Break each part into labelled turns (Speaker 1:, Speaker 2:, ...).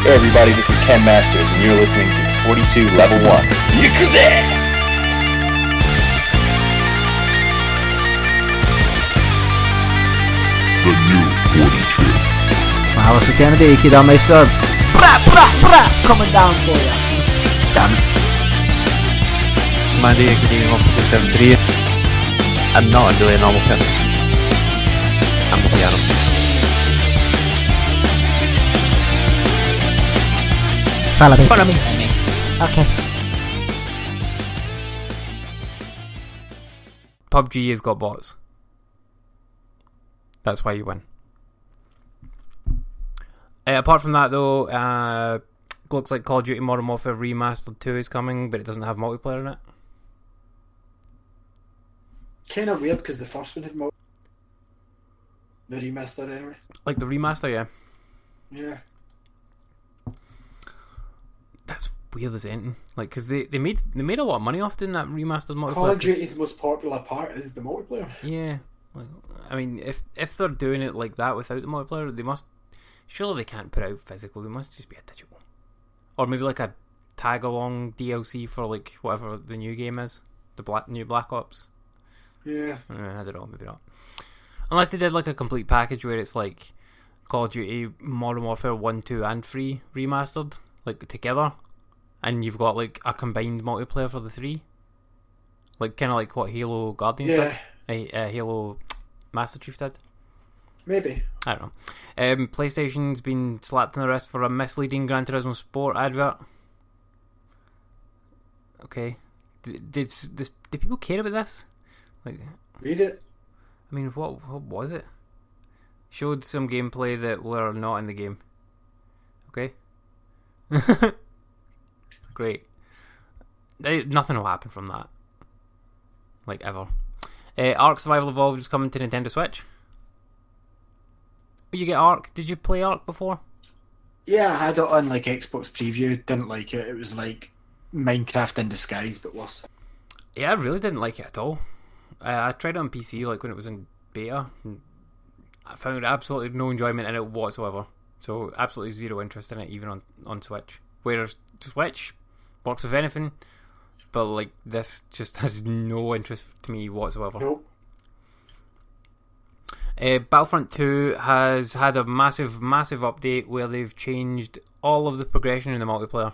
Speaker 1: Hey everybody, this is Ken Masters, and you're listening to 42 Level 1.
Speaker 2: The new forty-two.
Speaker 3: Maar hij was een kleine beetje dan meestal. Bra, bra, bra, coming down for you. Damn it.
Speaker 4: My day getting off the 73. I'm not really a normal person. I'm a piano.
Speaker 3: Follow me. Follow me. Okay.
Speaker 5: PUBG has got bots. That's why you win. Uh, apart from that, though, uh, looks like Call of Duty Modern Warfare Remastered 2 is coming, but it doesn't have multiplayer in it.
Speaker 6: Kind of weird because the first one had more. The remaster, anyway.
Speaker 5: Like the remaster, yeah.
Speaker 6: Yeah.
Speaker 5: That's weird as anything. Like, because they, they made they made a lot of money off doing that remastered multiplayer.
Speaker 6: Call of Duty's most popular part is the multiplayer.
Speaker 5: Yeah, like I mean, if if they're doing it like that without the multiplayer, they must surely they can't put out physical. They must just be a digital, or maybe like a tag along DLC for like whatever the new game is, the black new Black Ops.
Speaker 6: Yeah.
Speaker 5: Uh, I don't know, maybe not. Unless they did like a complete package where it's like Call of Duty Modern Warfare one, two, and three remastered like together, and you've got like a combined multiplayer for the three, like kind of like what Halo Guardians
Speaker 6: Yeah.
Speaker 5: did, uh, uh, Halo Master Chief did.
Speaker 6: Maybe.
Speaker 5: I don't know. Um, PlayStation's been slapped in the wrist for a misleading Gran Turismo Sport advert. Okay, did did, did, did people care about this? Like,
Speaker 6: Read it.
Speaker 5: I mean, what what was it? Showed some gameplay that were not in the game. Okay. Great. Eh, Nothing will happen from that. Like ever. Uh, Ark Survival Evolved is coming to Nintendo Switch. You get Ark? Did you play Ark before?
Speaker 6: Yeah, I had it on like Xbox preview. Didn't like it. It was like Minecraft in disguise, but worse.
Speaker 5: Yeah, I really didn't like it at all. Uh, I tried it on PC like when it was in beta. And I found absolutely no enjoyment in it whatsoever. So absolutely zero interest in it, even on on Switch. Whereas Switch works with anything, but like this just has no interest to me whatsoever.
Speaker 6: Nope.
Speaker 5: Uh, Battlefront 2 has had a massive, massive update where they've changed all of the progression in the multiplayer,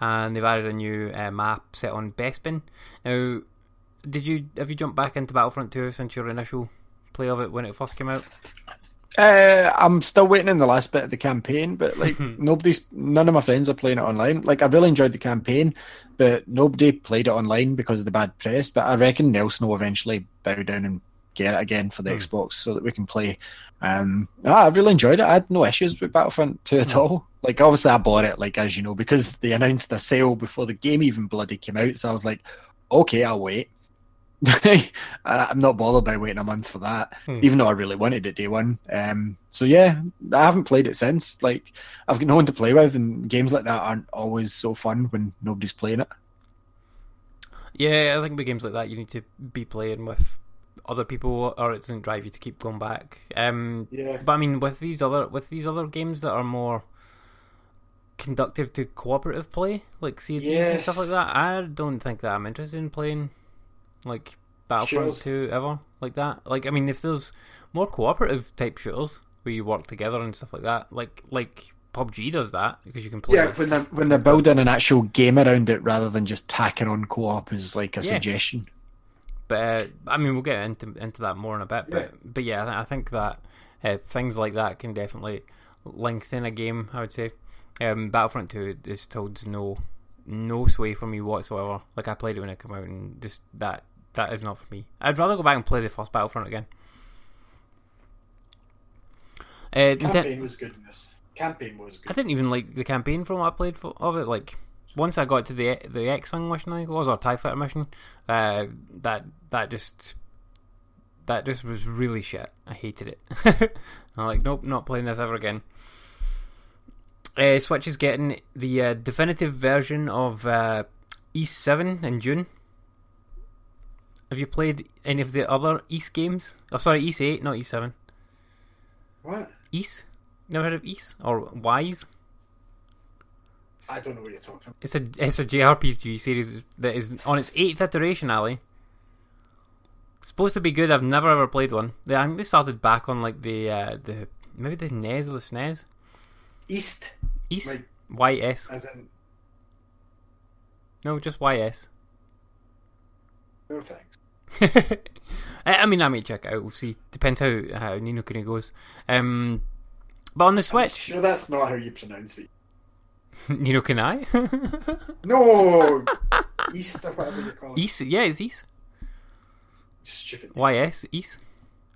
Speaker 5: and they've added a new uh, map set on Bespin. Now, did you have you jumped back into Battlefront 2 since your initial play of it when it first came out?
Speaker 6: Uh, I'm still waiting in the last bit of the campaign, but like nobody's, none of my friends are playing it online. Like I really enjoyed the campaign, but nobody played it online because of the bad press. But I reckon Nelson will eventually bow down and get it again for the Xbox so that we can play. Um, ah, I really enjoyed it. I had no issues with Battlefront 2 at all. Like obviously I bought it, like as you know, because they announced a sale before the game even bloody came out. So I was like, okay, I'll wait. I'm not bothered by waiting a month for that,
Speaker 5: Hmm.
Speaker 6: even though I really wanted it day one. Um, so yeah, I haven't played it since. Like I've got no one to play with, and games like that aren't always so fun when nobody's playing it.
Speaker 5: Yeah, I think with games like that, you need to be playing with other people, or it doesn't drive you to keep going back. Um,
Speaker 6: Yeah.
Speaker 5: But I mean, with these other with these other games that are more conductive to cooperative play, like of Thieves and stuff like that, I don't think that I'm interested in playing like Battlefront. 2 ever like that. Like, I mean, if there's more cooperative type shooters where you work together and stuff like that, like like PUBG does that because you can play.
Speaker 6: Yeah, when they're when they're building an actual game around it rather than just tacking on co-op is like a
Speaker 5: Yeah.
Speaker 6: suggestion.
Speaker 5: But uh, I mean, we'll get into into that more in a bit. But
Speaker 6: Yeah.
Speaker 5: but yeah, I, I think that uh, things like that can definitely lengthen a game. I would say. Um, Battlefront Two is told no no sway for me whatsoever. Like I played it when it came out, and just that that is not for me. I'd rather go back and play the first Battlefront again. Uh,
Speaker 6: Campaign was good in this. campaign was
Speaker 5: I didn't even like the campaign from what I played for, of it. Like once I got to the the X Wing mission, I think it was or Tie Fighter mission. Uh, that that just that just was really shit. I hated it. I'm like, nope, not playing this ever again. Uh, Switch is getting the uh, definitive version of uh, East Seven in June. Have you played any of the other East games? Oh, sorry, East Eight, not East Seven.
Speaker 6: What?
Speaker 5: East? Never heard of East or Wise?
Speaker 6: I don't know what you're talking about.
Speaker 5: It's a it's a JRPG series that is on its eighth iteration, Ali. It's supposed to be good. I've never ever played one. They, I think they started back on like the uh, the maybe the NES or the SNES.
Speaker 6: East,
Speaker 5: East
Speaker 6: Like-
Speaker 5: YS.
Speaker 6: as in
Speaker 5: No, just YS.
Speaker 6: No thanks.
Speaker 5: I, mean, I may check it out. We'll see. Depends how how Ni no Kuni goes. Um, but on the Switch,
Speaker 6: Sure, that's not how you pronounce it.
Speaker 5: Nino Kunai,
Speaker 6: No, East or whatever you call it.
Speaker 5: East. Yeah, it's East.
Speaker 6: Stupid.
Speaker 5: YS East.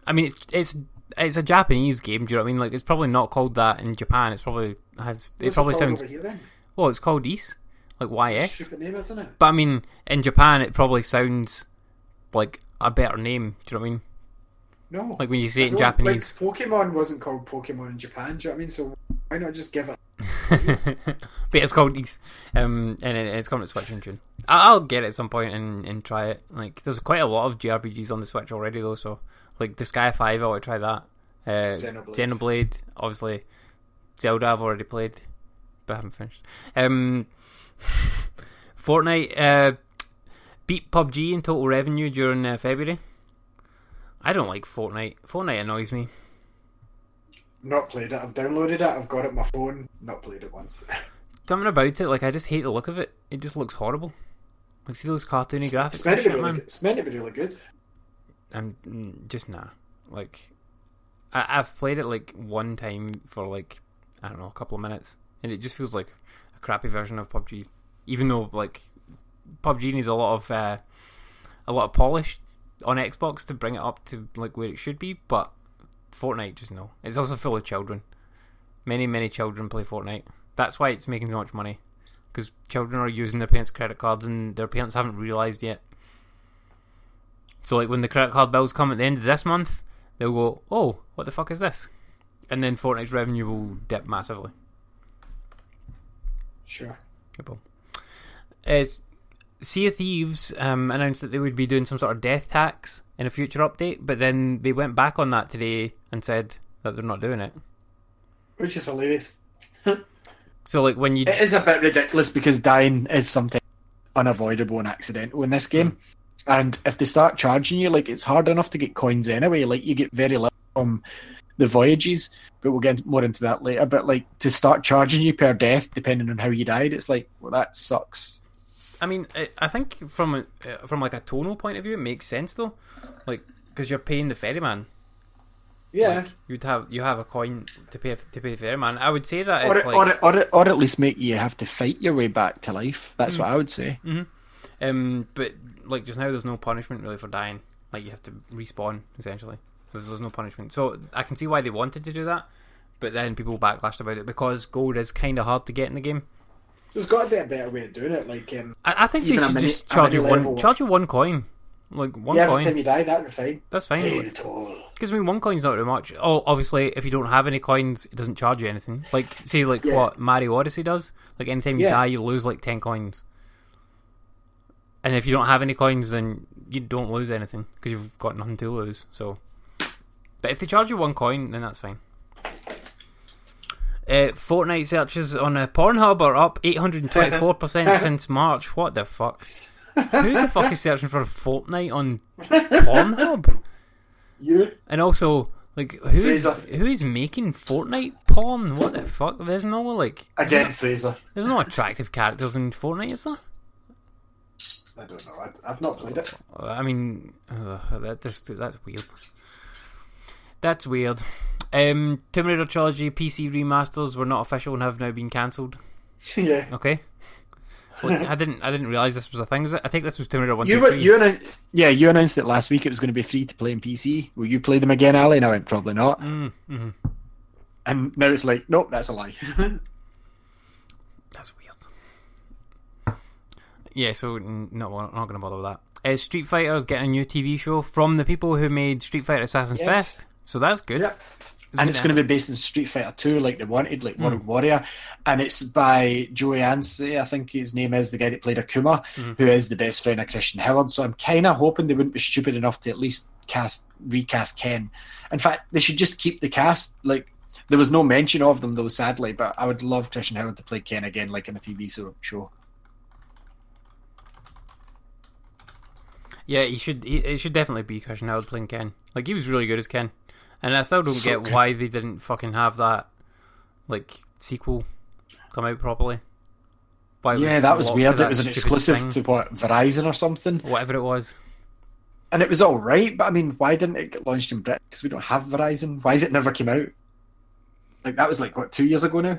Speaker 5: I mean, it's it's it's a Japanese game. Do you know what I mean? Like, it's probably not called that in Japan. It's probably has. It probably
Speaker 6: called
Speaker 5: sounds.
Speaker 6: over here then.
Speaker 5: Well, it's called East, like YS.
Speaker 6: Stupid name, isn't it?
Speaker 5: But I mean, in Japan, it probably sounds like a better name. Do you know what I mean?
Speaker 6: No.
Speaker 5: Like when you say it in Japanese.
Speaker 6: Like, Pokemon wasn't called Pokemon in Japan. Do you know what I mean? So why not just give it?
Speaker 5: but it's called East, um, and it, it's coming to Switch in June. I'll get it at some point and, and try it. Like, there's quite a lot of JRPGs on the Switch already, though. So, like, the Sky Five, I want to try that. Uh,
Speaker 6: Xenoblade.
Speaker 5: Xenoblade, obviously. Zelda, I've already played, but I haven't finished. Um, Fortnite uh, beat PUBG in total revenue during uh, February. I don't like Fortnite. Fortnite annoys me.
Speaker 6: Not played it. I've downloaded it. I've got it on my phone. Not played it once.
Speaker 5: Something about it, like I just hate the look of it. It just looks horrible. Like see those cartoony graphics
Speaker 6: it's meant to be
Speaker 5: shit,
Speaker 6: really. It's meant to be really good.
Speaker 5: I'm mm, just nah. Like I, I've played it like one time for like I don't know a couple of minutes, and it just feels like crappy version of PUBG. Even though like PUBG needs a lot of uh, a lot of polish on Xbox to bring it up to like where it should be, but Fortnite just no. It's also full of children. Many many children play Fortnite. That's why it's making so much money. Because children are using their parents' credit cards and their parents haven't realised yet. So like when the credit card bills come at the end of this month, they'll go, "Oh, what the fuck is this?" And then Fortnite's revenue will dip massively.
Speaker 6: Sure.
Speaker 5: It will. It's Sea of Thieves um, announced that they would be doing some sort of death tax in a future update, but then they went back on that today and said that they're not doing it.
Speaker 6: Which is hilarious.
Speaker 5: So like when you
Speaker 6: It is a bit ridiculous because dying is something unavoidable and accidental in this game. And if they start charging you, like it's hard enough to get coins anyway. Like you get very little from the voyages, but we'll get more into that later. But like to start charging you per death, depending on how you died, it's like well that sucks.
Speaker 5: I mean, I, I think from a, uh, from like a tonal point of view, it makes sense though, like because you're paying the ferryman.
Speaker 6: Yeah.
Speaker 5: Like, you'd have you have a coin to pay to pay the ferryman. I would say that
Speaker 6: or,
Speaker 5: it's
Speaker 6: or,
Speaker 5: like
Speaker 6: or, or at least make you have to fight your way back to life. That's what I would say.
Speaker 5: um, but like just now, there's no punishment really for dying. Like you have to respawn essentially. There's, there's no punishment, so I can see why they wanted to do that. But then people backlashed about it because gold is kind of hard to get in the game.
Speaker 6: There's got to be a better way of doing it. Like um,
Speaker 5: I, I think
Speaker 6: a
Speaker 5: should
Speaker 6: mini-
Speaker 5: just charge you one charge you one coin, like one
Speaker 6: yeah, every time you die, that'd be fine.
Speaker 5: That's fine.
Speaker 6: Pay the toll.
Speaker 5: Because I mean, one coin's not very much. Oh, obviously, if you don't have any coins, it doesn't charge you anything. Like, say, like
Speaker 6: Yeah.
Speaker 5: what Mario Odyssey does. Like, anytime you
Speaker 6: Yeah.
Speaker 5: die, you lose like ten coins. And if you don't have any coins, then you don't lose anything because you've got nothing to lose. So, but if they charge you one coin, then that's fine. Uh, Fortnite searches on uh, Pornhub are up 824% since March. What the fuck? Who the fuck is searching for Fortnite on Pornhub?
Speaker 6: You?
Speaker 5: And also, like, who is who is making Fortnite porn? What the fuck? There's no like,
Speaker 6: Again, Fraser.
Speaker 5: there's no attractive characters in Fortnite, is there?
Speaker 6: I don't know. I, I've not played it.
Speaker 5: I mean, ugh, that just that's weird. That's weird. Um, Tomb Raider trilogy PC remasters were not official and have now been cancelled.
Speaker 6: yeah.
Speaker 5: Okay. Well, I didn't. I didn't realize this was a thing. Is it? I think this was Tomb Raider one.
Speaker 6: You
Speaker 5: two,
Speaker 6: were,
Speaker 5: three.
Speaker 6: you announced, yeah, you announced it last week. It was going to be free to play on PC. Will you play them again, Ali? And I went probably not.
Speaker 5: Mm, mhm.
Speaker 6: And now it's like, nope, that's a lie.
Speaker 5: That's weird. Yeah, so no, we're not going to bother with that. Uh, Street Fighter is getting a new TV show from the people who made Street Fighter Assassin's
Speaker 6: Yes.
Speaker 5: Fist. So that's good.
Speaker 6: Yep. and it's going to be based in Street Fighter 2, like they wanted, like World hmm. Warrior. And it's by Joey Ansah, I think his name is, the guy that played Akuma, hmm. who is the best friend of Christian Howard. So I'm kind of hoping they wouldn't be stupid enough to at least cast recast Ken. In fact, they should just keep the cast. Like, there was no mention of them, though, sadly, but I would love Christian Howard to play Ken again, like in a TV show.
Speaker 5: Yeah, he should. He, it should definitely be Christian Howard playing Ken. Like he was really good as Ken, and I still don't get why they didn't fucking have that like sequel come out properly. Why
Speaker 6: Yeah, that was weird.
Speaker 5: to
Speaker 6: It was an exclusive
Speaker 5: thing,
Speaker 6: to what, Verizon or something?
Speaker 5: whatever it was.
Speaker 6: And it was all right, but I mean, why didn't it get launched in Britain? Because we don't have Verizon. Why is it never came out? Like that was like what two years ago now.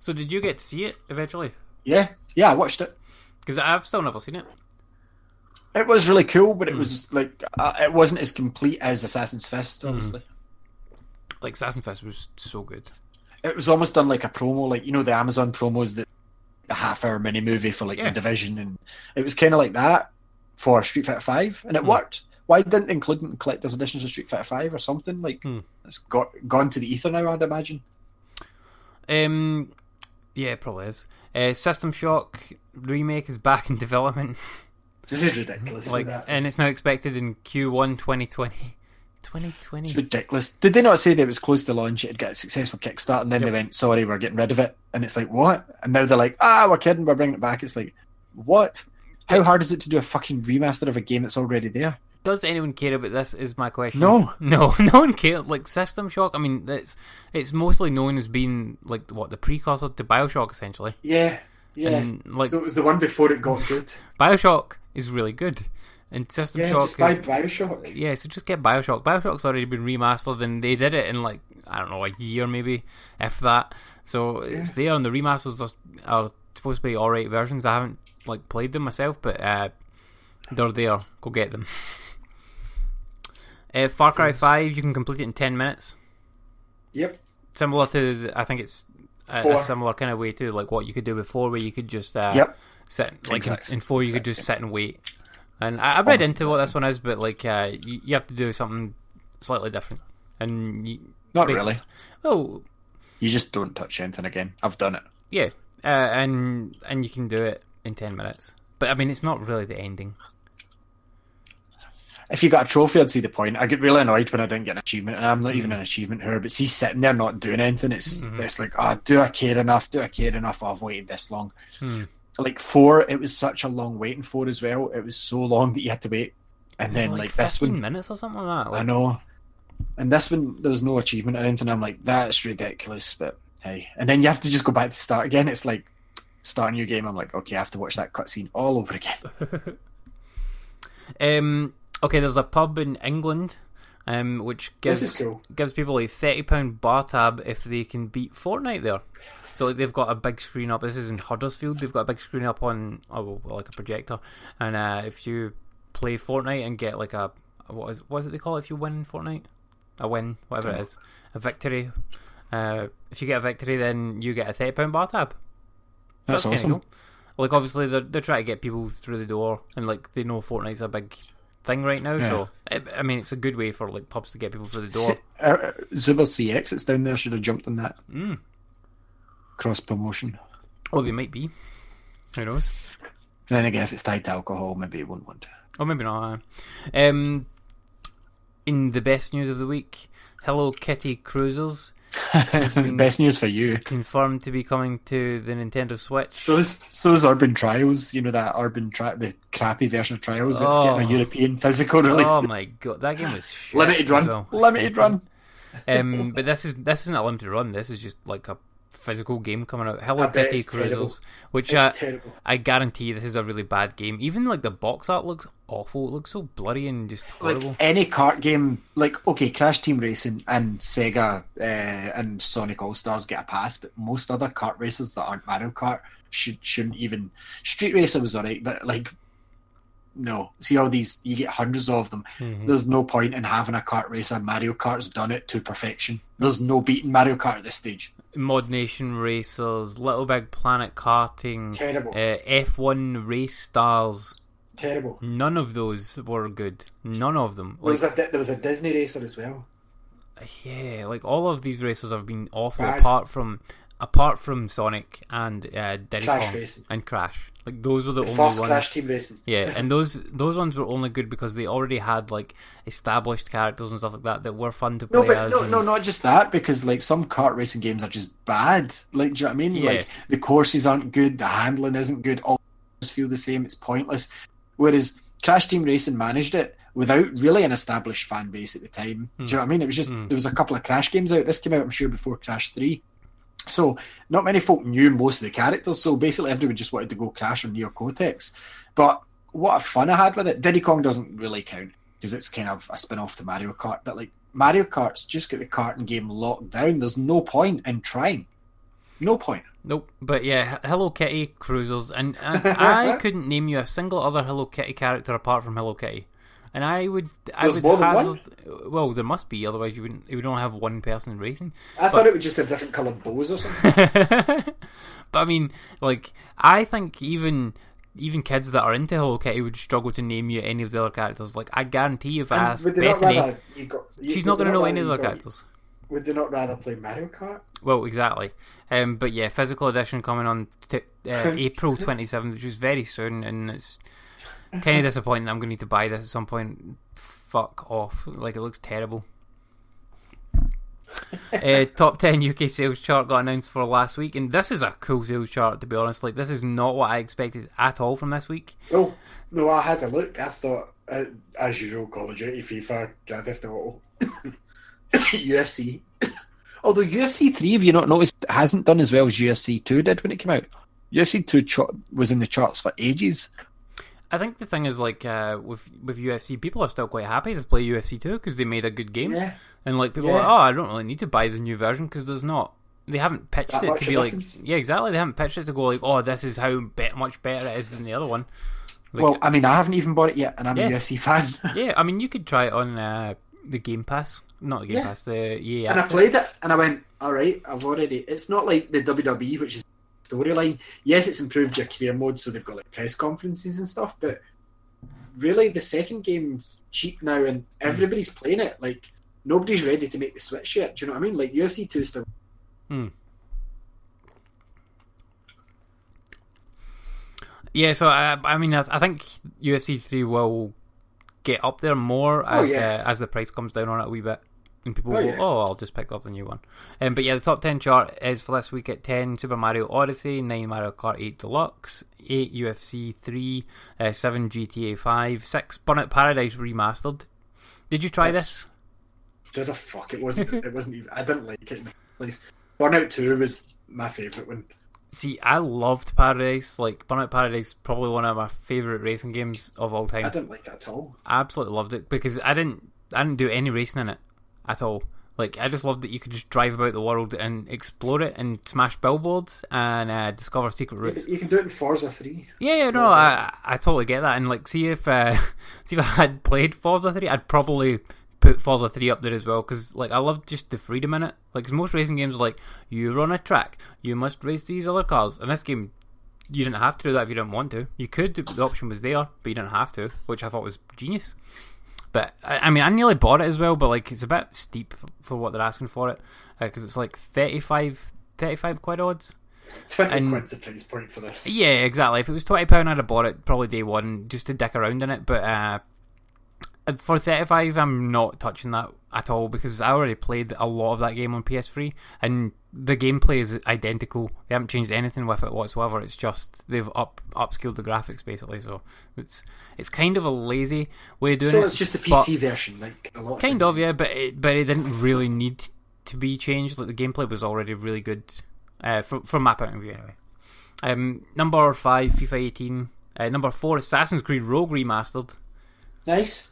Speaker 5: So did you get to see it eventually?
Speaker 6: Yeah, yeah, I watched it.
Speaker 5: Because I've still never seen it.
Speaker 6: It was really cool, but it was like uh, it wasn't as complete as Assassin's Fist. Obviously,
Speaker 5: Like Assassin's Fist was so good.
Speaker 6: it was almost done like a promo, like you know the Amazon promos that the half-hour mini movie for like
Speaker 5: Yeah.
Speaker 6: the Division, and it was kind of like that for Street Fighter Five, and it worked. Why didn't they include it in collector's editions of Street Fighter Five or something? Like
Speaker 5: Hmm.
Speaker 6: it's got gone to the ether now. I'd imagine.
Speaker 5: Um, yeah, it probably is. Uh, System Shock remake is back in development.
Speaker 6: This is ridiculous.
Speaker 5: like,
Speaker 6: that.
Speaker 5: and it's now expected in Q1 2020. 2020.
Speaker 6: It's ridiculous. Did they not say that it was close to launch? It had got a successful Kickstart, and then
Speaker 5: Yep.
Speaker 6: they went, "Sorry, we're getting rid of it." And it's like, what? And now they're like, "Ah, we're kidding. We're bringing it back." It's like, what? How hard is it to do a fucking remaster of a game that's already there?
Speaker 5: Does anyone care about this? Is my question.
Speaker 6: No.
Speaker 5: no, no one cares. Like System Shock. I mean, it's it's mostly known as being like what the precursor to Bioshock, essentially.
Speaker 6: Yeah, yeah.
Speaker 5: And, like-
Speaker 6: so it was the one before it got good.
Speaker 5: Bioshock is really good, and System
Speaker 6: yeah,
Speaker 5: Shock.
Speaker 6: just buy
Speaker 5: is,
Speaker 6: Bioshock.
Speaker 5: yeah, so just get Bioshock. Bioshock's already been remastered, and they did it in like I don't know a year maybe, if that. So it's there, and the remasters are, are supposed to be alright versions. I haven't like played them myself, but uh, they're there. Go get them. Uh, Far Cry Five, you can complete it in ten minutes.
Speaker 6: Yep.
Speaker 5: Similar to, I think it's a, a similar kind of way to like what you could do before, where you could just uh,
Speaker 6: Yep.
Speaker 5: sit like in,
Speaker 6: Exact-
Speaker 5: in four, you could just sit and wait. And I, I've read into what this one is, but like uh, you, you have to do something slightly different. And you,
Speaker 6: Not really.
Speaker 5: Oh,
Speaker 6: You just don't touch anything again. I've done it.
Speaker 5: yeah, uh, and and you can do it in ten minutes. But I mean, it's not really the ending.
Speaker 6: If you got a trophy, I'd see the point. I get really annoyed when I didn't get an achievement, and I'm not even an achievement here. But see, sitting there not doing anything, it's it's like, oh, do I care enough? Do I care enough? Oh, I've waited this long. Like four, it was such a long waiting for as well. It was so long that you had to wait, and then
Speaker 5: like,
Speaker 6: like, this one,
Speaker 5: minutes or something like that.
Speaker 6: I know. And this one, there was no achievement or anything. I'm like, that's ridiculous. But hey, and then you have to just go back to start again. It's like start a new game. I'm like, okay, I have to watch that cutscene all over again.
Speaker 5: Um, okay, there's a pub in England, um, which gives
Speaker 6: cool.
Speaker 5: gives people a thirty pound bar tab if they can beat Fortnite there. So like they've got a big screen up. This is in Huddersfield. They've got a big screen up on oh, like a projector, and uh, if you play Fortnite and get like a what is what is it they call it if you win Fortnite, a win whatever it is, a victory. Uh, if you get a victory, then you get a thirty pound bar tab. So
Speaker 6: That's
Speaker 5: kinda
Speaker 6: awesome.
Speaker 5: cool. Like obviously they're they're trying to get people through the door, and like they know Fortnite's a big thing right now. So I, I mean, it's a good way for like pubs to get people through the door.
Speaker 6: Uh, Zuber CX, it's down there. Should have jumped on that.
Speaker 5: Mm.
Speaker 6: Cross promotion.
Speaker 5: Or they might be. Who knows?
Speaker 6: Then again, if it's tied to alcohol, maybe it wouldn't want to.
Speaker 5: Or maybe not. Um, in the best news of the week, Hello Kitty Kruisers
Speaker 6: Best news for you.
Speaker 5: confirmed to be coming to the Nintendo Switch.
Speaker 6: So is so is Urban Trials. You know that Urban Tri- the crappy version of Trials that's
Speaker 5: Oh.
Speaker 6: getting a European physical release.
Speaker 5: Oh my god, that game was shit
Speaker 6: Limited run.
Speaker 5: well.
Speaker 6: Limited run.
Speaker 5: Um, but this is this isn't a limited run. This is just like a physical game coming out. Hello
Speaker 6: I
Speaker 5: Kitty. Kruisers, which uh,
Speaker 6: terrible.
Speaker 5: I guarantee this is a really bad game. Even like the box art looks awful. It looks so bloody and just horrible.
Speaker 6: Like any kart game, like okay, Crash Team Racing and Sega uh, and Sonic All Stars get a pass, but most other kart races that aren't Mario Kart should shouldn't even. Street Racer was alright, but like no. See all these, you get hundreds of them.
Speaker 5: Mm-hmm.
Speaker 6: There's no point in having a kart racer. Mario Kart's done it to perfection. There's no beating Mario Kart at this stage.
Speaker 5: Mod Nation Racers, Little Big Planet Karting,
Speaker 6: Terrible.
Speaker 5: uh, F1 Race Stars.
Speaker 6: Terrible.
Speaker 5: None of those were good. None of them.
Speaker 6: There was, a, there was a Disney racer as well.
Speaker 5: yeah, like all of these racers have been awful.
Speaker 6: Bad.
Speaker 5: Apart from, apart from Sonic and uh, Diddy
Speaker 6: Crash
Speaker 5: Kong
Speaker 6: Racing.
Speaker 5: and Crash. Like those were the,
Speaker 6: The
Speaker 5: only
Speaker 6: first
Speaker 5: ones.
Speaker 6: Crash Team Racing.
Speaker 5: Yeah, and those those ones were only good because they already had like established characters and stuff like that that were fun to play
Speaker 6: No, but
Speaker 5: as.
Speaker 6: no,
Speaker 5: and-
Speaker 6: no, not just that. Because like some kart racing games are just bad. Like, do you know what I mean?
Speaker 5: Yeah.
Speaker 6: Like the courses aren't good, the handling isn't good. All feel the same. It's pointless. Whereas Crash Team Racing managed it without really an established fan base at the time. Do you hmm. know what I mean? It was just hmm. there was a couple of Crash games out. This came out, I'm sure, before Crash Three. So not many folk knew most of the characters. So basically, everyone just wanted to go Crash on Neo Cortex. But what a fun I had with it. Diddy Kong doesn't really count because it's kind of a spin off to Mario Kart. But like Mario Kart's just got the karting game locked down. There's no point in trying. No point.
Speaker 5: Nope. But yeah, Hello Kitty Kruisers, and, and I couldn't name you a single other Hello Kitty character apart from Hello Kitty. And I would, I
Speaker 6: There's
Speaker 5: would hazard. Well, there must be, otherwise you wouldn't. You would only have one person racing.
Speaker 6: I thought it would just have different coloured bows or something.
Speaker 5: but I mean, like, I think even even kids that are into Hello Kitty would struggle to name you any of the other characters. Like, I guarantee if I
Speaker 6: And
Speaker 5: ask
Speaker 6: they not
Speaker 5: Bethany,
Speaker 6: you got, you,
Speaker 5: she's not going to know any of the characters.
Speaker 6: Would they not rather play Mario Kart?
Speaker 5: Well, exactly. Um, but yeah, physical edition coming on t- uh, April 27th, which is very soon, and it's kind of disappointing I'm going to need to buy this at some point. Fuck off. Like, it looks terrible. uh, top 10 UK sales chart got announced for last week, and this is a cool sales chart, to be honest. Like, this is not what I expected at all from this week.
Speaker 6: No, no, I had a look. I thought, uh, as usual, Call of Duty, FIFA, Grand Theft Auto, UFC. Although UFC three, have you not noticed, hasn't done as well as UFC two did when it came out. UFC two ch- was in the charts for ages.
Speaker 5: I think the thing is, like, uh, with, with UFC, people are still quite happy to play UFC 2 because they made a good game.
Speaker 6: Yeah.
Speaker 5: And like people
Speaker 6: Yeah.
Speaker 5: are like, oh, I don't really need to buy the new version because there's not. They haven't pitched
Speaker 6: That
Speaker 5: it to be like,
Speaker 6: difference.
Speaker 5: yeah, exactly. They haven't pitched it to go like, oh, this is how be- much better it is than the other one. Like,
Speaker 6: well, I mean, I haven't even bought it yet, and I'm
Speaker 5: Yeah.
Speaker 6: a UFC fan.
Speaker 5: yeah, I mean, you could try it on uh, the Game Pass, not the Game. Pass, the yeah.
Speaker 6: and I played it, and I went, all right, I've already. It's not like the WWE, which is storyline. Yes, it's improved your career mode, so they've got like press conferences and stuff, but really, the second game's cheap now, and everybody's playing it. Like nobody's ready to make the switch yet. Do you know what I mean? Like UFC two still.
Speaker 5: Yeah, so I, I mean, I, I think UFC three will get up there more
Speaker 6: Oh,
Speaker 5: as
Speaker 6: yeah.
Speaker 5: uh, as the price comes down on it a wee bit, and people
Speaker 6: Oh,
Speaker 5: go,
Speaker 6: yeah.
Speaker 5: "Oh, I'll just pick up the new one." Um, but yeah, the top ten chart is for this week at ten: Super Mario Odyssey, nine Mario Kart Eight Deluxe, eight UFC three, uh, seven GTA Five, six Burnout Paradise Remastered. Did you try
Speaker 6: That's-
Speaker 5: this?
Speaker 6: Did a fuck? It wasn't. it wasn't even. I didn't like it in the place. Burnout two was my favorite one.
Speaker 5: See, I loved Paradise. Like Burnout Paradise, probably one of my favorite racing games of all time.
Speaker 6: I didn't like it at all.
Speaker 5: I absolutely loved it because I didn't I didn't do any racing in it at all. Like I just loved that you could just drive about the world and explore it and smash billboards and uh, discover secret routes.
Speaker 6: You can do it in Forza three.
Speaker 5: Yeah, yeah, no, I I totally get that. And like, see if uh, see if I had played Forza Three, I'd probably put Forza Three up there as well because like I love just the freedom in it. Like 'cause most racing games are like you run a track, you must race these other cars. and this game, you didn't have to do that if you didn't want to. You could, the option was there, but you didn't have to, which I thought was genius. But I, I mean, I nearly bought it as well, but like it's a bit steep for what they're asking for it because it's like 35, 35 quid odds.
Speaker 6: Twenty
Speaker 5: And-
Speaker 6: quid's the price point for this.
Speaker 5: Yeah, exactly. If it was twenty pound, I'd have bought it probably day one just to dick around in it. But uh, for thirty five, I'm not touching that at all because I already played a lot of that game on PS3, and the gameplay is identical. They haven't changed anything with it whatsoever. It's just they've up upskilled the graphics basically. So it's it's kind of a lazy way of doing it.
Speaker 6: So it's just the PC version, like a lot. Of
Speaker 5: Kind
Speaker 6: things.
Speaker 5: of, yeah, but it, but it didn't really need to be changed. Like the gameplay was already really good uh, from from my point of view, anyway. Um, number five, FIFA 18. Uh, number four, Assassin's Creed Rogue Remastered,
Speaker 6: Nice.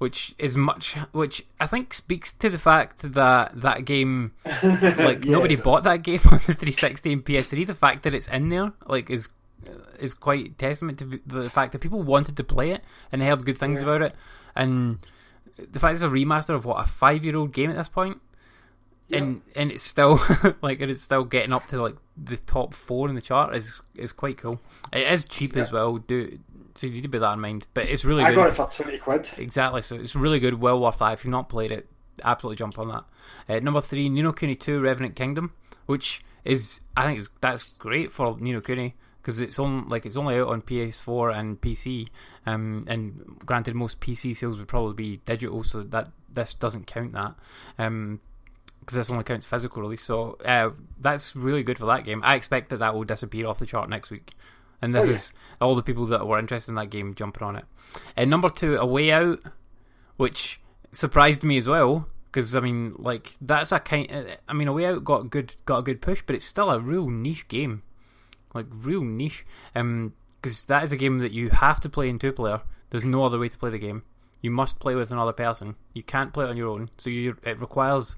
Speaker 5: Which is much, which I think speaks to the fact that that game, like
Speaker 6: Yeah,
Speaker 5: nobody bought that game on the 360 and PS3. The fact that it's in there, like, is is quite testament to the fact that people wanted to play it and heard good things about it, and the fact it's a remaster of what a five year old game at this point, and and it's still like it's still getting up to like the top four in the chart is is quite cool. It is cheap as well. Do so you need to bear that in mind, but it's really
Speaker 7: I
Speaker 5: good.
Speaker 7: got it for twenty quid.
Speaker 5: Exactly. So it's really good, well worth that. If you've not played it, absolutely jump on that. Uh, number three, Ni no Kuni 2 Revenant Kingdom, which is I think is that's great for Ni no Kuni because it's on like it's only out on PS4 and PC. Um, and granted, most PC sales would probably be digital, so that this doesn't count that. Um, because this only counts physical release, so uh, that's really good for that game. I expect that that will disappear off the chart next week, and this
Speaker 7: Oh, yeah.
Speaker 5: is all the people that were interested in that game jumping on it. And number two, A Way Out, which surprised me as well because I mean, like that's a kind. I mean, A Way Out got a good got a good push, but it's still a real niche game, like real niche. Um, because that is a game that you have to play in two player. There's no other way to play the game. You must play with another person. You can't play it on your own. So you it requires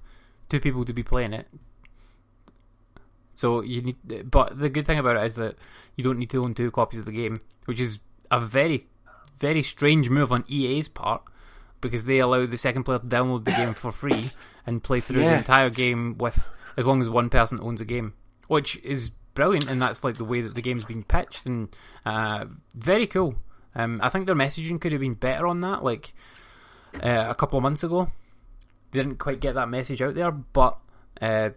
Speaker 5: two people to be playing it. So you need, but the good thing about it is that you don't need to own two copies of the game, which is a very, very strange move on EA's part because they allow the second player to download the game for free and play through the entire game with as long as one person owns a game, which is brilliant, and that's like the way that the game's been pitched and uh, very cool. Um, I think their messaging could have been better on that, like uh, a couple of months ago. They didn't quite get that message out there, but uh,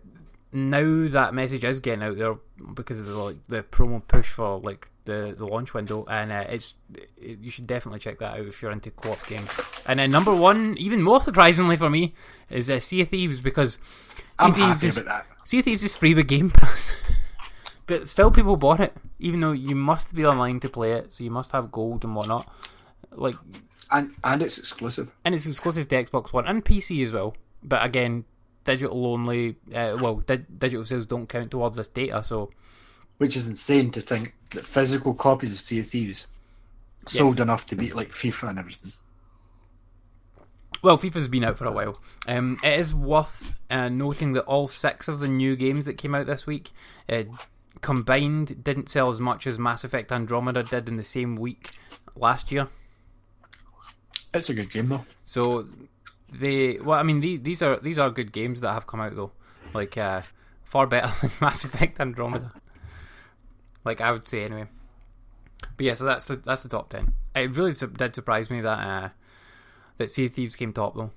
Speaker 5: now that message is getting out there because of the like the promo push for like the, the launch window, and uh, it's it, you should definitely check that out if you're into co-op games. And then number one, even more surprisingly for me, is uh, Sea of Thieves because Sea
Speaker 7: I'm
Speaker 5: Thieves
Speaker 7: happy
Speaker 5: is
Speaker 7: about
Speaker 5: Sea of Thieves is free with Game Pass, but still people bought it, even though you must be online to play it, so you must have gold and whatnot. Like
Speaker 7: and and it's exclusive.
Speaker 5: and it's exclusive to Xbox One and PC as well. But again, digital only. Uh, well, di- digital sales don't count towards this data, so
Speaker 7: Which is insane to think that physical copies of Sea of Thieves sold enough to beat like FIFA and everything.
Speaker 5: well, FIFA's been out for a while. Um, it is worth uh, noting that all six of the new games that came out this week uh, combined didn't sell as much as Mass Effect Andromeda did in the same week last year.
Speaker 7: It's a good game though.
Speaker 5: So they well, I mean these these are these are good games that have come out though. Like uh, far better than Mass Effect Andromeda. Like I would say anyway. But yeah, so that's the that's the top ten. It really su- did surprise me that uh, that Sea Thieves came top though,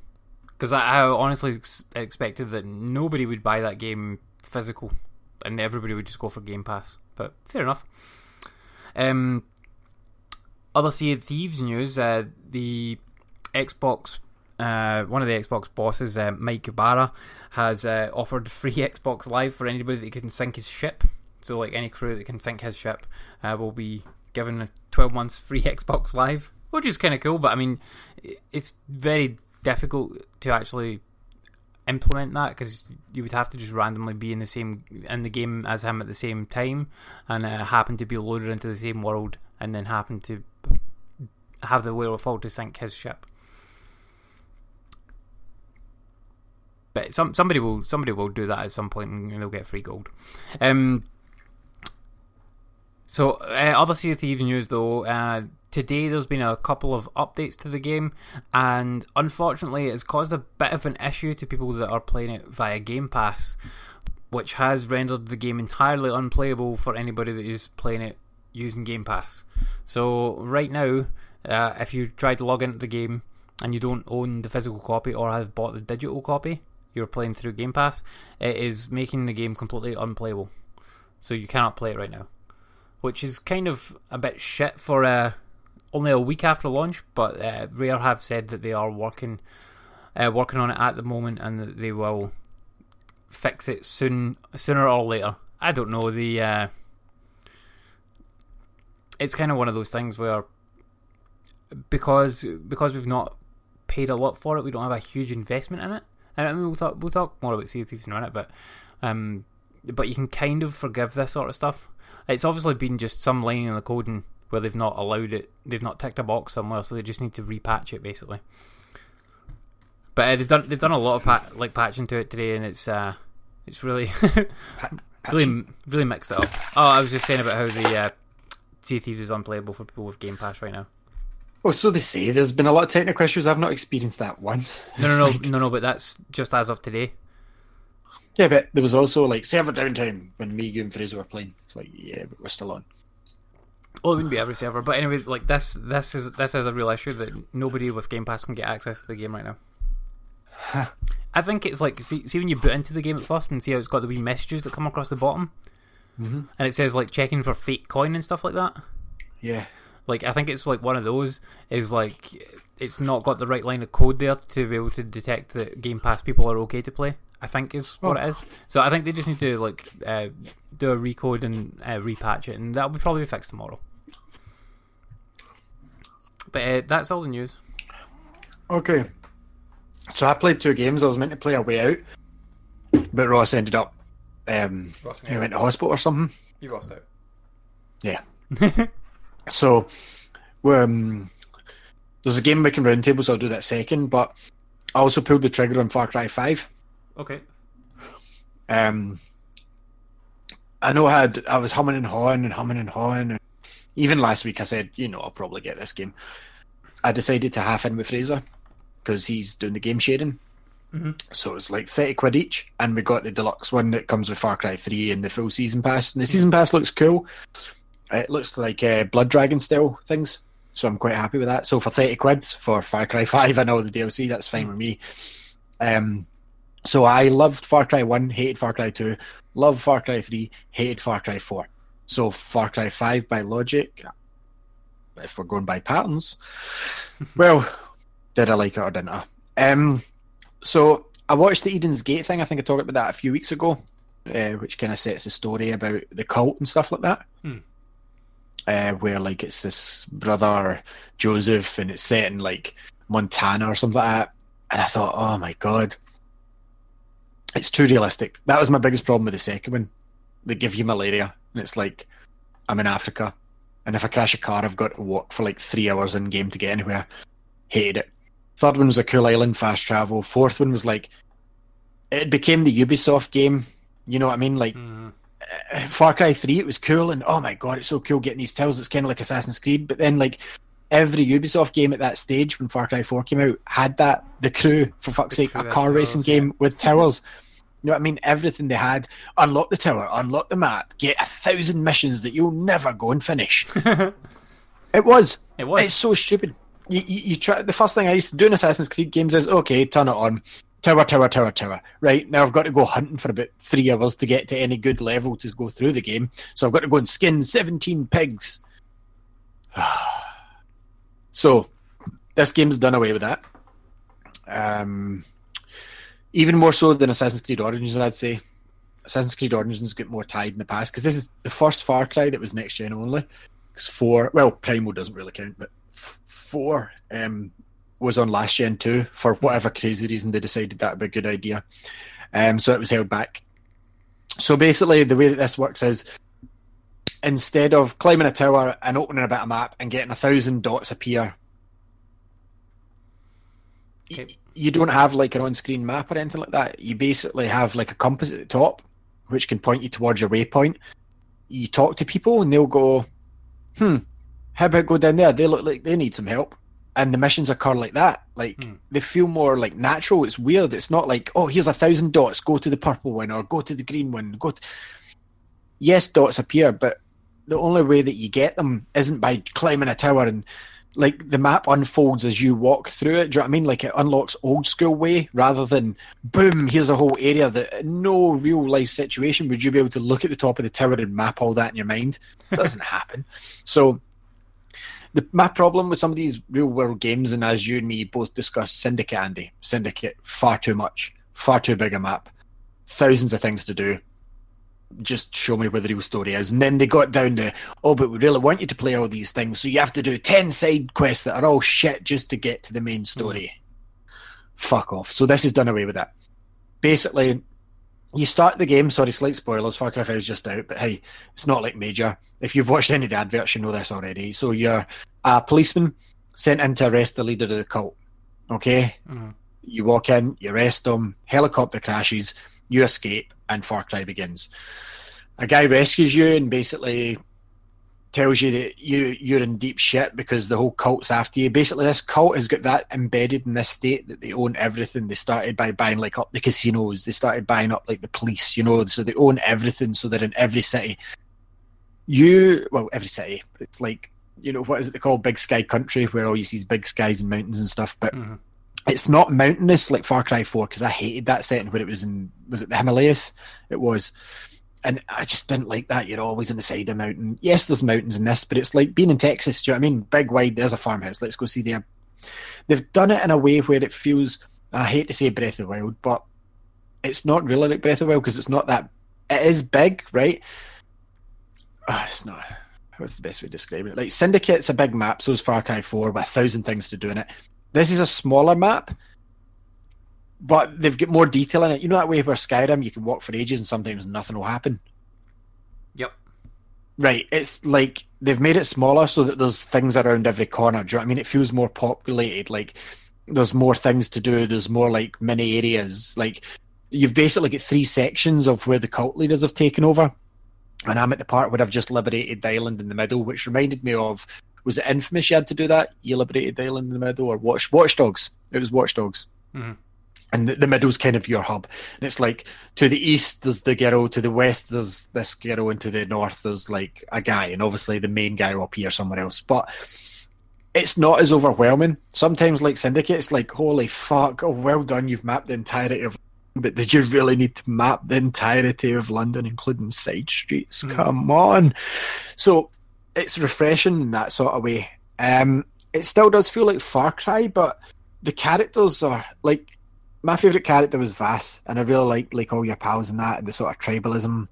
Speaker 5: because I, I honestly ex- expected that nobody would buy that game physical, and everybody would just go for Game Pass. But fair enough. Um, other Sea Thieves news: uh, the Xbox, uh, one of the Xbox bosses, uh, Mike Ybarra, has uh, offered free Xbox Live for anybody that can sink his ship. So, like any crew that can sink his ship, uh, will be given a 12 months free Xbox Live, which is kind of cool. But I mean, it's very difficult to actually implement that because you would have to just randomly be in the same in the game as him at the same time and happen to be loaded into the same world and then happen to have the wherewithal to sink his ship. But some somebody will somebody will do that at some point and they'll get free gold. Um, so uh, other Sea of Thieves news though. Uh, today there's been a couple of updates to the game, and unfortunately it's caused a bit of an issue to people that are playing it via Game Pass, which has rendered the game entirely unplayable for anybody that is playing it using Game Pass. So right now, uh, if you try to log into the game and you don't own the physical copy or have bought the digital copy, you're playing through Game Pass, it is making the game completely unplayable. So you cannot play it right now, which is kind of a bit shit for uh, only a week after launch. But uh, Rare have said that they are working uh, working on it at the moment and that they will fix it soon, sooner or later. I don't know the. Uh, it's kind of one of those things where because because we've not paid a lot for it, we don't have a huge investment in it. And I mean, we'll talk we'll talk more about Sea of Thieves in a minute, but um, but you can kind of forgive this sort of stuff. It's obviously been just some line in the coding where they've not allowed it, they've not ticked a box somewhere, so they just need to repatch it basically. But uh, they've done they've done a lot of pat, like patching to it today, and it's uh, it's really really really mixed it up. Oh, I was just saying about how the uh, Sea of Thieves is unplayable for people with Game Pass right now.
Speaker 6: Oh, so they say. There's been a lot of technical issues. I've not experienced that once.
Speaker 5: No, no, no,
Speaker 6: like-
Speaker 5: no, no. But that's just as of today.
Speaker 6: Yeah, but there was also like server downtime when me, you, and Fraser were playing. It's like, yeah, but we're still on.
Speaker 5: Well, it wouldn't be every server, but anyway, like this, this is this is a real issue that nobody with Game Pass can get access to the game right now. I think it's like see, see when you boot into the game at first and see how it's got the wee messages that come across the bottom,
Speaker 6: Mhm.
Speaker 5: and it says like checking for fake coin and stuff like that.
Speaker 6: Yeah.
Speaker 5: Like I think it's like one of those is like it's not got the right line of code there to be able to detect that Game Pass people are okay to play. I think is what
Speaker 6: Oh.
Speaker 5: it is. So I think they just need to like uh, do a recode and uh, repatch it, and that'll be probably fixed tomorrow. But uh, that's all the news.
Speaker 6: Okay. So I played two games. I was meant to play a way out, but Ross ended up. Um,
Speaker 5: Ross
Speaker 6: he went to hospital or something.
Speaker 5: You lost out.
Speaker 6: Yeah. so, um, there's a game making roundtable, so I'll do that second. But I also pulled the trigger on Far Cry Five.
Speaker 5: Okay.
Speaker 6: Um, I know I had I was humming and hawing and humming and hawing. And even last week, I said, you know, I'll probably get this game. I decided to half in with Fraser because he's doing the game sharing.
Speaker 5: Mhm.
Speaker 6: So it's like thirty quid each, and we got the deluxe one that comes with Far Cry Three and the full season pass. And the season pass looks cool. It looks like uh, Blood Dragon style things, so I'm quite happy with that. So for thirty quid for Far Cry Five, I know the DLC, that's fine with me. Um, so I loved Far Cry 1, hated Far Cry 2, loved Far Cry 3, hated Far Cry 4. So Far Cry 5 by logic, if we're going by patterns, well, did I like it or didn't I? Um, so I watched the Eden's Gate thing. I think I talked about that a few weeks ago, uh, which kind of sets the story about the cult and stuff like that.
Speaker 5: Hmm.
Speaker 6: Uh, where like it's this brother Joseph, and it's set in like Montana or something like that. And I thought, oh my god, it's too realistic. That was my biggest problem with the second one. They give you malaria, and it's like I'm in Africa, and if I crash a car, I've got to walk for like three hours in game to get anywhere. Hated it. Third one was a cool island, fast travel. Fourth one was like it became the Ubisoft game. You know what I mean? Like
Speaker 5: Mhm.
Speaker 6: Uh, Far Cry 3, it was cool, and oh my god, it's so cool getting these tells. It's kind of like Assassin's Creed, but then like every Ubisoft game at that stage when Far Cry 4 came out had that. The crew, for fuck's
Speaker 5: The
Speaker 6: sake, a car racing
Speaker 5: yeah.
Speaker 6: game with towers. You know what I mean? Everything they had. Unlock the tower, unlock the map, get a thousand missions that you'll never go and finish. it was.
Speaker 5: It was.
Speaker 6: It's so stupid. You, you, you try. The first thing I used to do in Assassin's Creed games is okay, turn it on, tower, tower, tower, tower. Right now, I've got to go hunting for about three hours to get to any good level to go through the game. So I've got to go and skin seventeen pigs. so this game's done away with that. Um, even more so than Assassin's Creed Origins, I'd say. Assassin's Creed Origins got more tied in the past because this is the first Far Cry that was next gen only. Because four, well, Primal doesn't really count, but f- four um, was on last gen too. For whatever crazy reason, they decided that would be a good idea. Um, so it was held back. So basically, the way that this works is instead of climbing a tower and opening a bit of map and getting a thousand dots appear, y-
Speaker 5: Okay.
Speaker 6: you don't have like an on-screen map or anything like that. You basically have like a compass at the top, which can point you towards your waypoint. You talk to people and they'll go, "Hmm, how about go down there? They look like they need some help." And the missions occur like that. Like
Speaker 5: Hmm.
Speaker 6: they feel more like natural. It's weird. It's not like, "Oh, here's a thousand dots. Go to the purple one or go to the green one." Go. To... Yes, dots appear, but the only way that you get them isn't by climbing a tower and like the map unfolds as you walk through it. Do you know what I mean? Like it unlocks old school way rather than boom, here's a whole area that no real life situation would you be able to look at the top of the tower and map all that in your mind. It doesn't happen. So the my problem with some of these real world games, and as you and me both discussed, Syndicate Andy, Syndicate, far too much, far too big a map, thousands of things to do just show me where the real story is. And then they got down to, oh, but we really want you to play all these things, so you have to do 10 side quests that are all shit just to get to the main story. Mm. Fuck off. So this is done away with that. Basically, you start the game, sorry, slight spoilers, Far Cry 5 is just out, but hey, it's not like major. If you've watched any of the adverts, you know this already. So you're a policeman sent in to arrest the leader of the cult. Okay?
Speaker 5: Mhm.
Speaker 6: You walk in, you arrest them, helicopter crashes, you escape, and Far Cry begins. A guy rescues you and basically tells you that you you're in deep shit because the whole cult's after you. Basically, this cult has got that embedded in this state that they own everything. They started by buying like up the casinos. They started buying up like the police. You know, so they own everything. So they're in every city. You well, every city. It's like you know what is it they call Big Sky Country, where all you see is big skies and mountains and stuff. But
Speaker 5: Mhm.
Speaker 6: it's not mountainous like Far Cry Four because I hated that setting where it was in was it the Himalayas? It was and I just didn't like that. You're always on the side of a mountain. Yes, there's mountains in this, but it's like being in Texas. Do you know what I mean? Big, wide. There's a farmhouse. Let's go see there. They've done it in a way where it feels. I hate to say Breath of the Wild, but it's not really like Breath of the Wild because it's not that. It is big, right? Ah, it's not. What's the best way to describe it? Like Syndicate's a big map, so is Far Cry Four with a thousand things to do in it. This is a smaller map, but they've got more detail in it. You know that way where Skyrim you can walk for ages and sometimes nothing will happen.
Speaker 5: Yep.
Speaker 6: Right. It's like they've made it smaller so that there's things around every corner. Do you know what I mean? It feels more populated. Like there's more things to do. There's more like mini areas. Like you've basically got three sections of where the cult leaders have taken over. And I'm at the part where I've just liberated the island in the middle, which reminded me of was it infamous you had to do that? You liberated the island in the middle or watch Watchdogs. It was Watch Dogs.
Speaker 5: Mhm.
Speaker 6: And the, the middle's kind of your hub. And it's like to the east there's the girl, to the west there's this girl, and to the north there's like a guy, and obviously the main guy will appear somewhere else. But it's not as overwhelming. Sometimes like Syndicate, it's like, holy fuck, oh well done, you've mapped the entirety of but did you really need to map the entirety of London, including side streets? Come on. So it's refreshing in that sort of way. Um, it still does feel like Far Cry, but the characters are like my favorite character was Vaas, and I really like like all your pals and that, and the sort of tribalism.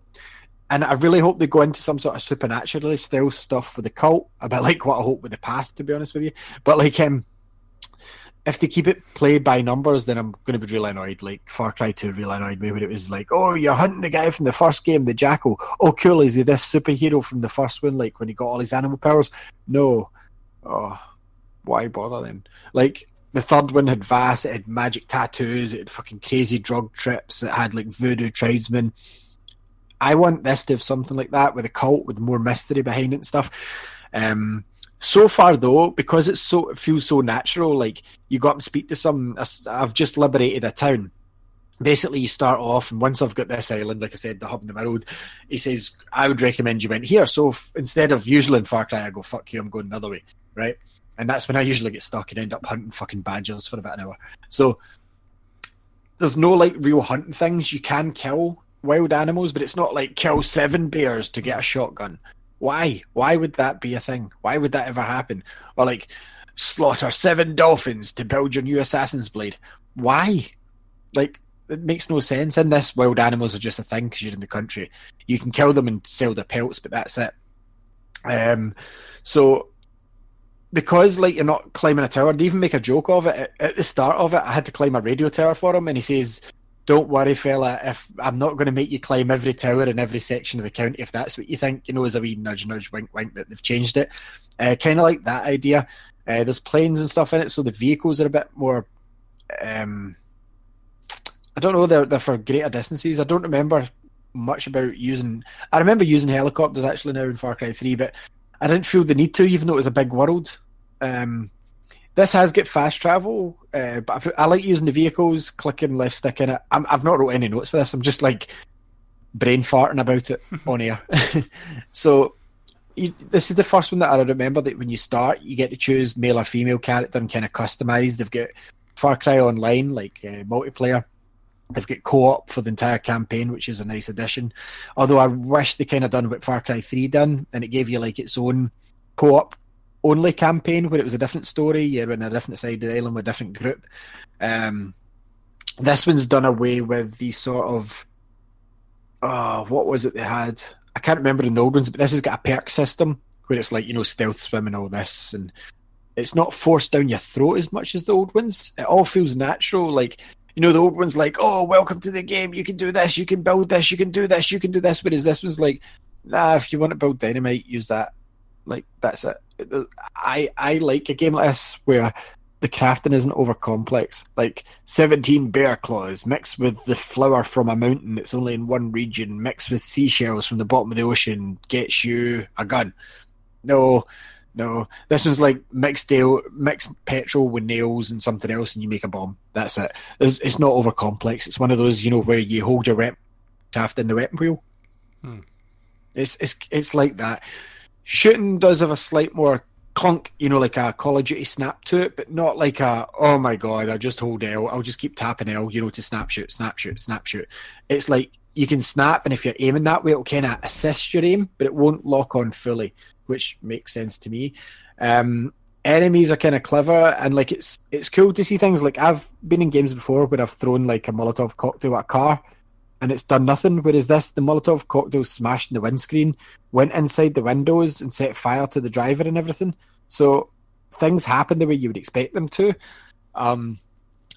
Speaker 6: And I really hope they go into some sort of supernaturally still stuff with the cult, a bit like what I hope with the path, to be honest with you. But like um, if they keep it played by numbers, then I'm going to be really annoyed. Like Far Cry 2 really annoyed me when it was like, oh, you're hunting the guy from the first game, the Jackal. Oh, cool, is he this superhero from the first one? Like when he got all his animal powers? No. Oh, why bother then? Like the third one had Vaas, it had magic tattoos, it had fucking crazy drug trips, it had like voodoo tribesmen. I want this to have something like that with a cult with more mystery behind it and stuff. Um, so far though, because it's so it feels so natural, like you go up speak to some. I've just liberated a town. Basically, you start off, and once I've got this island, like I said, the hub in the middle, he says, "I would recommend you went here." So instead of usually in Far Cry, I go, "Fuck you, I'm going another way," right? And that's when I usually get stuck and end up hunting fucking badgers for about an hour. So there's no like real hunting things. You can kill wild animals, but it's not like kill seven bears to get a shotgun. Why? Why would that be a thing? Why would that ever happen? Or like slaughter seven dolphins to build your new assassin's blade. Why? Like it makes no sense. In this, wild animals are just a thing because you're in the country. You can kill them and sell their pelts, but that's it. Um, so because like you're not climbing a tower, they even make a joke of it at, the start of it. I had to climb a radio tower for him, and he says, "Don't worry, fella. If I'm not going to make you climb every tower in every section of the county, if that's what you think, you know, as a wee nudge, nudge, wink, wink, that they've changed it. Uh, kind of like that idea. Uh, there's planes and stuff in it, so the vehicles are a bit more. Um, I don't know. They're they're for greater distances. I don't remember much about using. I remember using helicopters actually now in Far Cry Three, but I didn't feel the need to, even though it was a big world. Um, this has got fast travel, uh, but I, I like using the vehicles, clicking left stick in it. I'm, I've not wrote any notes for this. I'm just like brain farting about it on air. so you, this is the first one that I remember that when you start, you get to choose male or female character and kind of customize. They've got Far Cry Online, like uh, multiplayer. They've got co-op for the entire campaign, which is a nice addition. Although I wish they kind of done what Far Cry Three done, and it gave you like its own co-op only campaign where it was a different story. You're in a different side of the island with a different group. Um, this one's done away with the sort of uh, what was it they had? I can't remember in the old ones, but this has got a perk system where it's like you know stealth swim and all this, and it's not forced down your throat as much as the old ones. It all feels natural, like. You know, the old one's like, oh, welcome to the game. You can do this. You can build this. You can do this. You can do this. Whereas this one's like, nah, if you want to build dynamite, use that. Like, that's it. Uh, I I like a game like this where the crafting isn't over complex. Like seventeen bear claws mixed with the flour from a mountain that's only in one region, mixed with seashells from the bottom of the ocean, gets you a gun. no, no. This one's like mixed ale, mixed petrol with nails and something else, and you make a bomb. That's it. It's, it's not over complex. It's one of those, you know, where you hold your weapon shaft in the weapon wheel.
Speaker 5: Hmm.
Speaker 6: It's it's it's like that. Shooting does have a slight more clunk, you know, like a Call of Duty snap to it, but not like a oh my god, I just hold L, I'll just keep tapping L, you know, to snap shoot, snap shoot, snap shoot. It's like you can snap, and if you're aiming that way, it'll kind of assist your aim, but it won't lock on fully, which makes sense to me. Um, enemies are kind of clever, and like it's it's cool to see things like I've been in games before where I've thrown like a Molotov cocktail at a car, and it's done nothing. Whereas this, the Molotov cocktail smashed in the windscreen, went inside the windows and set fire to the driver and everything. So things happen the way you would expect them to. Um,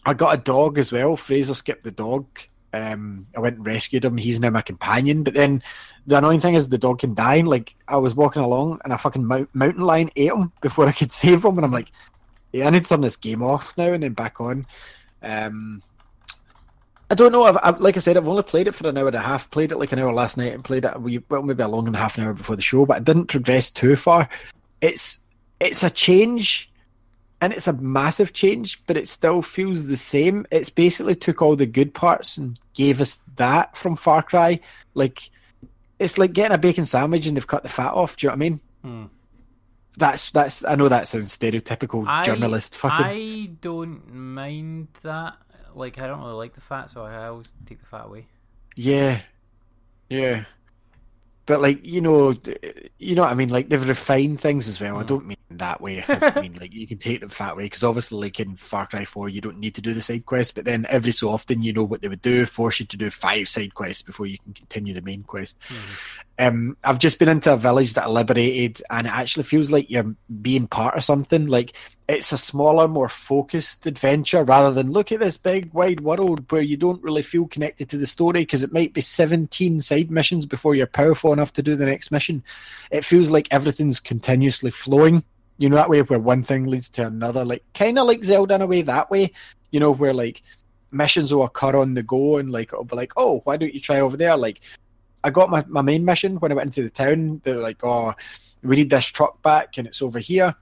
Speaker 6: I got a dog as well. Fraser skipped the dog. Um, I went and rescued him. He's now my companion. But then the annoying thing is the dog can die. Like I was walking along and a fucking mou- mountain lion ate him before I could save him, and I'm like, yeah, I need to turn this game off now and then back on. Um, I don't know. I've, I, like I said, I've only played it for an hour and a half. Played it like an hour last night and played it well, maybe a long and a half an hour before the show, but I didn't progress too far. It's it's a change, and it's a massive change, but it still feels the same. It's basically took all the good parts and gave us that from Far Cry. Like it's like getting a bacon sandwich and they've cut the fat off. Do you know what I mean?
Speaker 5: Hmm.
Speaker 6: That's that's. I know that sounds stereotypical
Speaker 5: I-
Speaker 6: journalist fucking.
Speaker 5: I don't mind that. Like, I don't really like the fat, so I always take the fat away.
Speaker 6: Yeah, yeah. But like you know, you know what I mean. Like they've refined things as well. I don't mean that way. I mean like you can take them fat way because obviously, like in Far Cry Four, you don't need to do the side quest. But then every so often, you know what they would do: force you to do five side quests before you can continue the main quest. Um, I've just been into a village that I liberated, and it actually feels like you're being part of something. Like it's a smaller, more focused adventure rather than look at this big, wide world where you don't really feel connected to the story because it might be 17 side missions before you're powerful enough to do the next mission. It feels like everything's continuously flowing. You know, that way where one thing leads to another, like kind of like Zelda in a way, that way, you know, where like missions will occur on the go and like it'll be like, oh, why don't you try over there? Like, I got my, my main mission when I went into the town. They're like, oh, we need this truck back and it's over here.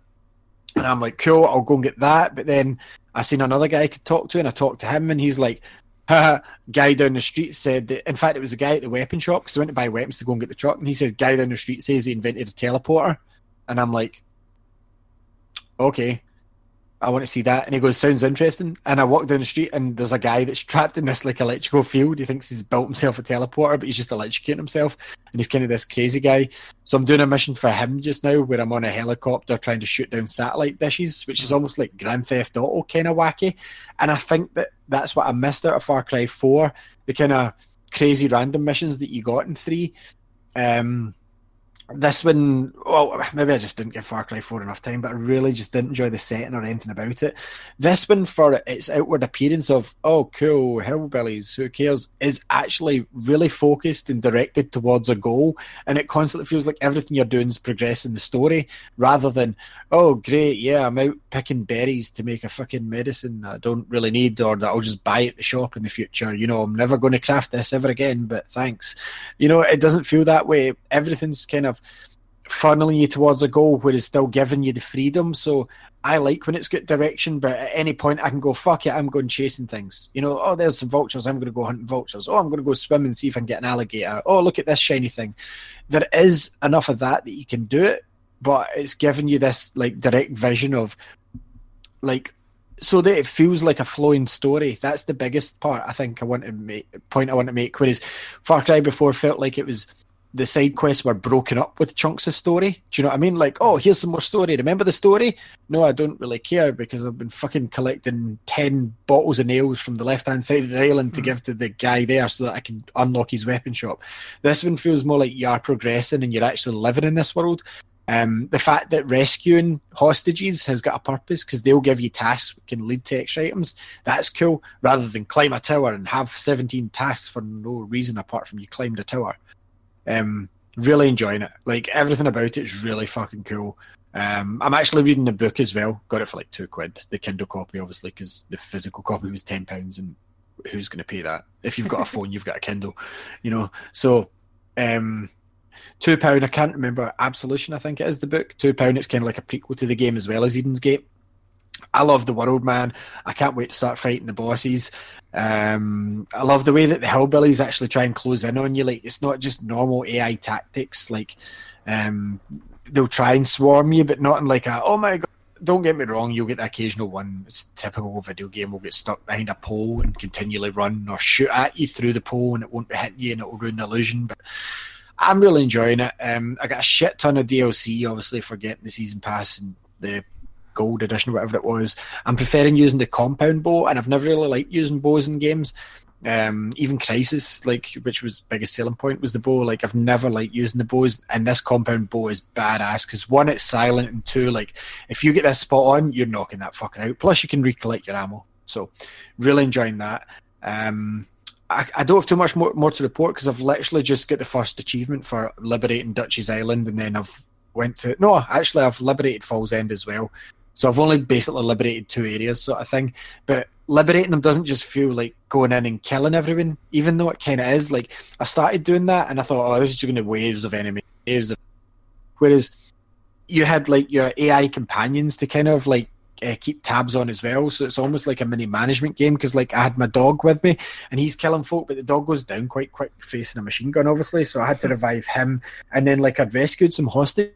Speaker 6: And I'm like, cool, I'll go and get that. But then I seen another guy I could talk to and I talked to him and he's like, guy down the street said that, in fact, it was a guy at the weapon shop because I went to buy weapons to go and get the truck. And he said, guy down the street says he invented a teleporter. And I'm like, okay. I want to see that. And he goes, sounds interesting. And I walk down the street and there's a guy that's trapped in this like electrical field. He thinks he's built himself a teleporter, but he's just electrocuting himself. And he's kind of this crazy guy. So I'm doing a mission for him just now where I'm on a helicopter trying to shoot down satellite dishes, which is almost like Grand Theft Auto kind of wacky. And I think that that's what I missed out of Far Cry 4. The kind of crazy random missions that you got in 3. Um, this one, well, maybe I just didn't give Far Cry 4 enough time, but I really just didn't enjoy the setting or anything about it. This one, for its outward appearance of, oh, cool, hillbillies, who cares, is actually really focused and directed towards a goal. And it constantly feels like everything you're doing is progressing the story rather than, oh, great, yeah, I'm out picking berries to make a fucking medicine that I don't really need or that I'll just buy at the shop in the future. You know, I'm never going to craft this ever again, but thanks. You know, it doesn't feel that way. Everything's kind of funneling you towards a goal where it's still giving you the freedom. So I like when it's got direction, but at any point I can go, fuck it, I'm going chasing things. You know, oh, there's some vultures, I'm going to go hunting vultures. Oh, I'm going to go swim and see if I can get an alligator. Oh, look at this shiny thing. There is enough of that that you can do it, but it's giving you this like direct vision of like so that it feels like a flowing story. That's the biggest part I think I want to make point I want to make. Whereas Far Cry before felt like it was the side quests were broken up with chunks of story. Do you know what I mean? Like, oh, here's some more story. Remember the story? No, I don't really care because I've been fucking collecting ten bottles of nails from the left hand side of the island to give to the guy there so that I can unlock his weapon shop. This one feels more like you are progressing and you're actually living in this world. Um, the fact that rescuing hostages has got a purpose because they'll give you tasks that can lead to extra items. That's cool, rather than climb a tower and have 17 tasks for no reason apart from you climbed a tower. Um, really enjoying it. Like everything about it is really fucking cool. Um, I'm actually reading the book as well. Got it for like two quid. The Kindle copy, obviously, because the physical copy was ten pounds, and who's going to pay that? If you've got a phone, you've got a Kindle, you know. So, um, Two Pound, I can't remember Absolution. I think it is the book. Two Pound. It's kind of like a prequel to the game as well as Eden's Gate. I love the world, man. I can't wait to start fighting the bosses. Um, I love the way that the hillbillies actually try and close in on you. Like it's not just normal AI tactics. Like um, they'll try and swarm you, but not in like a oh my god. Don't get me wrong, you'll get the occasional one. It's typical video game. Will get stuck behind a pole and continually run or shoot at you through the pole, and it won't be hitting you, and it will ruin the illusion. But I'm really enjoying it. Um, I got a shit ton of DLC, obviously, for getting the season pass and the gold edition, whatever it was. I'm preferring using the compound bow, and I've never really liked using bows in games. Um, even Crysis, like which was biggest selling point, was the bow. Like I've never liked using the bows, and this compound bow is badass because one, it's silent, and two, like if you get this spot on, you're knocking that fucking out. Plus, you can recollect your ammo. So, really enjoying that. Um, I, I don't have too much more, more to report because I've literally just got the first achievement for liberating Dutch's Island, and then I've went to no, actually I've liberated Falls End as well. So I've only basically liberated two areas, sort of thing. But liberating them doesn't just feel like going in and killing everyone, even though it kind of is. Like I started doing that, and I thought, oh, this is just going to be waves of enemy, waves of. Whereas you had like your AI companions to kind of like uh, keep tabs on as well. So it's almost like a mini management game because like I had my dog with me and he's killing folk, but the dog goes down quite quick facing a machine gun, obviously. So I had to revive him, and then like I'd rescued some hostage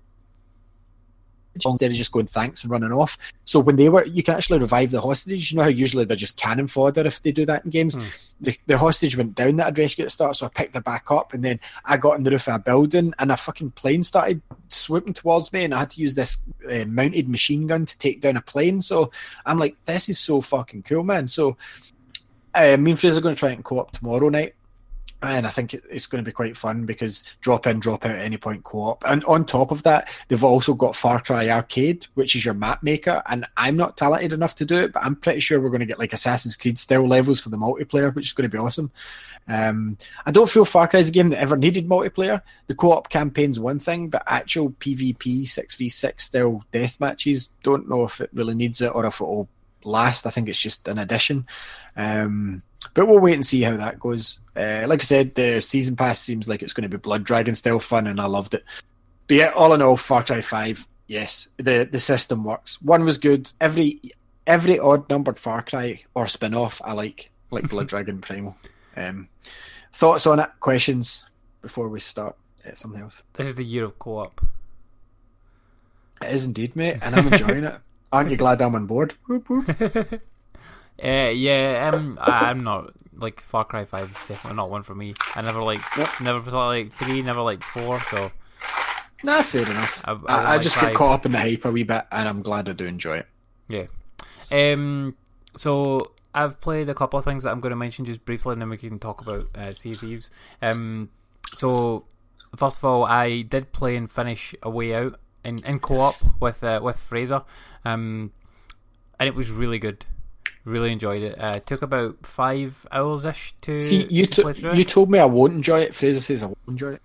Speaker 6: instead of just going thanks and running off. So when they were, you can actually revive the hostage. You know how usually they're just cannon fodder if they do that in games. Mm. The, the hostage went down that rescued at the start, so I picked her back up, and then I got on the roof of a building, and a fucking plane started swooping towards me, and I had to use this uh, mounted machine gun to take down a plane. So I'm like, this is so fucking cool, man. So uh, me and Fraser are going to try and co-op tomorrow night and I think it's going to be quite fun because drop in, drop out at any point co-op. And on top of that, they've also got Far Cry Arcade, which is your map maker. And I'm not talented enough to do it, but I'm pretty sure we're going to get like Assassin's Creed style levels for the multiplayer, which is going to be awesome. Um, I don't feel Far Cry is a game that ever needed multiplayer. The co-op campaign's one thing, but actual PvP six v six style death matches, don't know if it really needs it or if it'll last. I think it's just an addition. Um, but we'll wait and see how that goes. Uh, like I said, the season pass seems like it's going to be Blood Dragon style fun, and I loved it. But yeah, all in all, Far Cry Five, yes, the the system works. One was good. Every every odd numbered Far Cry or spin off, I like like Blood Dragon Primal. Um, thoughts on it? Questions before we start? Uh, something else.
Speaker 5: This is the year of co-op.
Speaker 6: It is indeed, mate, and I'm enjoying it. Aren't you glad I'm on board? Whoop,
Speaker 5: whoop. Uh, yeah, um, I'm not like Far Cry Five is definitely not one for me. I never like never like three, never like four. So
Speaker 6: nah, fair enough. I, I, I, I like just five. get caught up in the hype a wee bit, and I'm glad I do enjoy it.
Speaker 5: Yeah. Um. So I've played a couple of things that I'm going to mention just briefly, and then we can talk about uh, Sea of Thieves. Um. So first of all, I did play and finish A Way Out in, in co-op with uh, with Fraser, um, and it was really good. Really enjoyed it. Uh, it took about five hours ish to.
Speaker 6: See, you
Speaker 5: to
Speaker 6: t- you told me I won't enjoy it. Fraser says I won't enjoy it.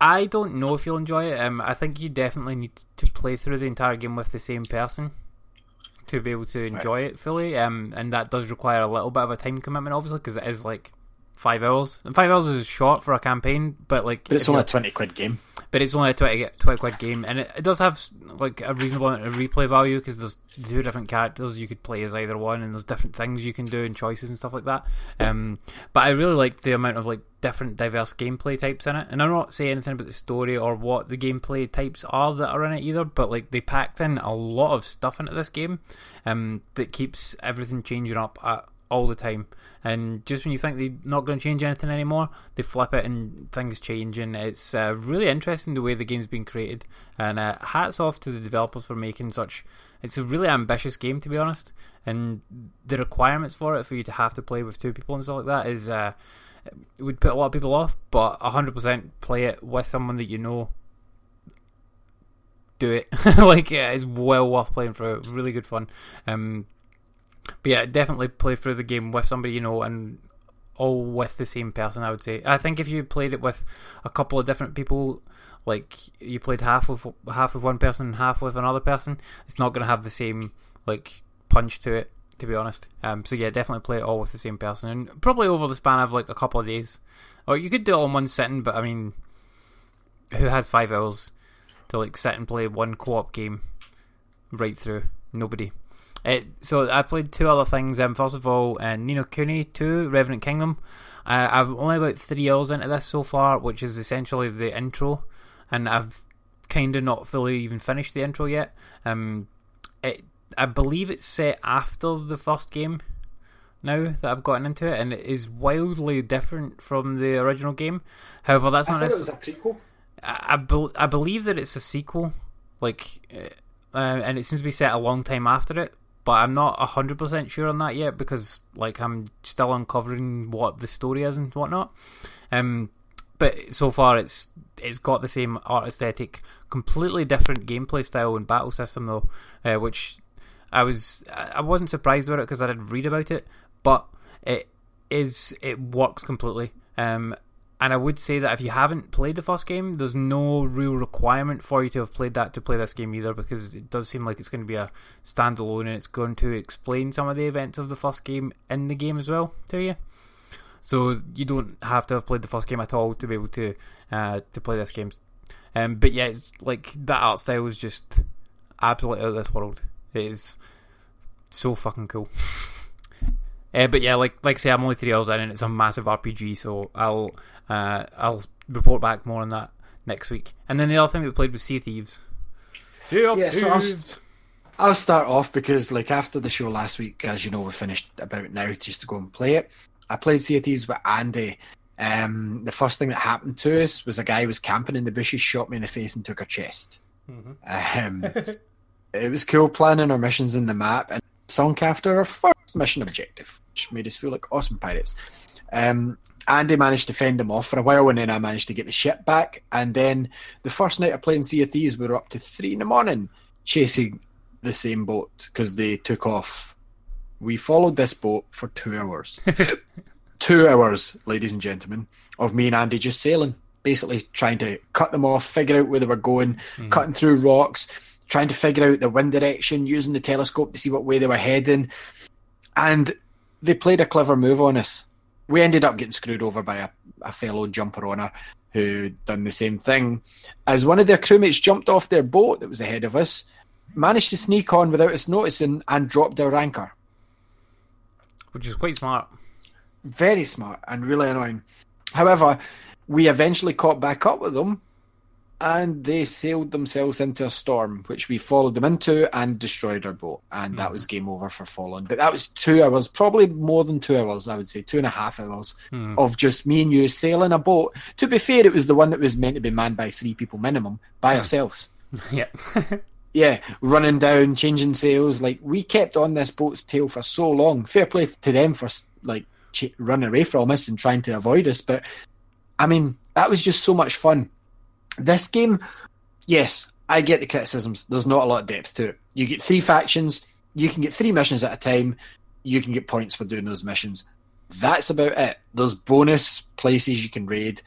Speaker 5: I don't know if you'll enjoy it. Um, I think you definitely need to play through the entire game with the same person to be able to enjoy right. it fully. Um, and that does require a little bit of a time commitment, obviously, because it is like five hours. And five hours is short for a campaign, but like,
Speaker 6: but it's only a twenty quid game
Speaker 5: but it's only a 20, 20 quid game, and it, it does have like a reasonable amount of replay value because there's two different characters you could play as either one, and there's different things you can do and choices and stuff like that. Um, but I really like the amount of like different diverse gameplay types in it, and I'm not saying anything about the story or what the gameplay types are that are in it either, but like they packed in a lot of stuff into this game, um, that keeps everything changing up at all the time. And just when you think they're not going to change anything anymore, they flip it and things change. And it's uh, really interesting the way the game's been created. And uh, hats off to the developers for making such. It's a really ambitious game, to be honest. And the requirements for it, for you to have to play with two people and stuff like that, is uh, would put a lot of people off. But 100% play it with someone that you know do it. like yeah, it's well worth playing for. Really good fun. Um, but yeah, definitely play through the game with somebody you know and all with the same person. I would say. I think if you played it with a couple of different people, like you played half of half with one person, and half with another person, it's not going to have the same like punch to it. To be honest, um, so yeah, definitely play it all with the same person, and probably over the span of like a couple of days, or you could do it all in one sitting. But I mean, who has five hours to like sit and play one co-op game right through? Nobody. Uh, so I played two other things. Um, first of all, uh, Ni no Kuni 2, Revenant Kingdom. Uh, I've only about three hours into this so far, which is essentially the intro, and I've kind of not fully even finished the intro yet. Um, it, I believe it's set after the first game now that I've gotten into it, and it is wildly different from the original game. However, that's
Speaker 6: I
Speaker 5: not
Speaker 6: thought it
Speaker 5: necess-
Speaker 6: was a prequel.
Speaker 5: I, I, bel I believe that it's a sequel, like, uh, and it seems to be set a long time after it. But I'm not hundred percent sure on that yet because, like, I'm still uncovering what the story is and whatnot. Um, but so far, it's it's got the same art aesthetic, completely different gameplay style and battle system though, uh, which I was I wasn't surprised about it because I did read about it, but it is it works completely. Um, and I would say that if you haven't played the first game, there's no real requirement for you to have played that to play this game either, because it does seem like it's going to be a standalone and it's going to explain some of the events of the first game in the game as well to you. So you don't have to have played the first game at all to be able to uh, to play this game. Um, but yeah, it's like that art style is just absolutely out of this world. It is so fucking cool. Uh, but yeah, like like I say, I'm only three hours in, and it's a massive RPG. So I'll uh, I'll report back more on that next week. And then the other thing that we played was Sea Thieves. Sea of
Speaker 6: Yeah, so I'll,
Speaker 5: Thieves.
Speaker 6: I'll start off because, like, after the show last week, as you know, we finished about now just to go and play it. I played Sea of Thieves with Andy. Um, the first thing that happened to us was a guy was camping in the bushes, shot me in the face, and took our chest. Um, it was cool planning our missions in the map and sunk after our first mission objective, which made us feel like awesome pirates. Um, Andy managed to fend them off for a while, and then I managed to get the ship back. And then the first night of playing Sea of Thieves, we were up to three in the morning chasing the same boat because they took off. We followed this boat for two hours. two hours, ladies and gentlemen, of me and Andy just sailing, basically trying to cut them off, figure out where they were going, cutting through rocks, trying to figure out the wind direction, using the telescope to see what way they were heading. And they played a clever move on us. We ended up getting screwed over by a, a fellow jumper on her who done the same thing. As one of their crewmates jumped off their boat that was ahead of us, managed to sneak on without us noticing and dropped our anchor.
Speaker 5: which is quite smart.
Speaker 6: Very smart and really annoying. However, we eventually caught back up with them and they sailed themselves into a storm, which we followed them into and destroyed our boat. And that was mm-hmm. game over for Fallen. But that was two hours, probably more than two hours, I would say, two and a half hours mm. of just me and you sailing a boat. To be fair, it was the one that was meant to be manned by three people minimum by mm. ourselves.
Speaker 5: yeah.
Speaker 6: Yeah, running down, changing sails. Like we kept on this boat's tail for so long. Fair play to them for like ch- running away from us and trying to avoid us. But I mean, that was just so much fun. This game, yes, I get the criticisms. There's not a lot of depth to it. You get three factions. You can get three missions at a time. You can get points for doing those missions. That's about it. There's bonus places you can raid.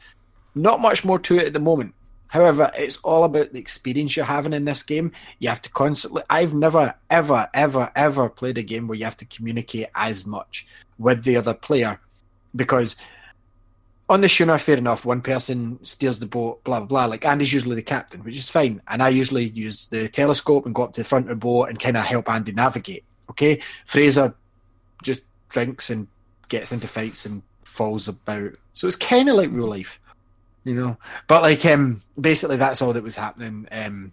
Speaker 6: Not much more to it at the moment. However, it's all about the experience you're having in this game. You have to constantly. I've never, ever, ever, ever played a game where you have to communicate as much with the other player because on the schooner, fair enough, one person steers the boat, blah, blah, blah. Like Andy's usually the captain, which is fine. And I usually use the telescope and go up to the front of the boat and kind of help Andy navigate. Okay. Fraser just drinks and gets into fights and falls about. So it's kind of like real life you know. But like, um, basically that's all that was happening. Um,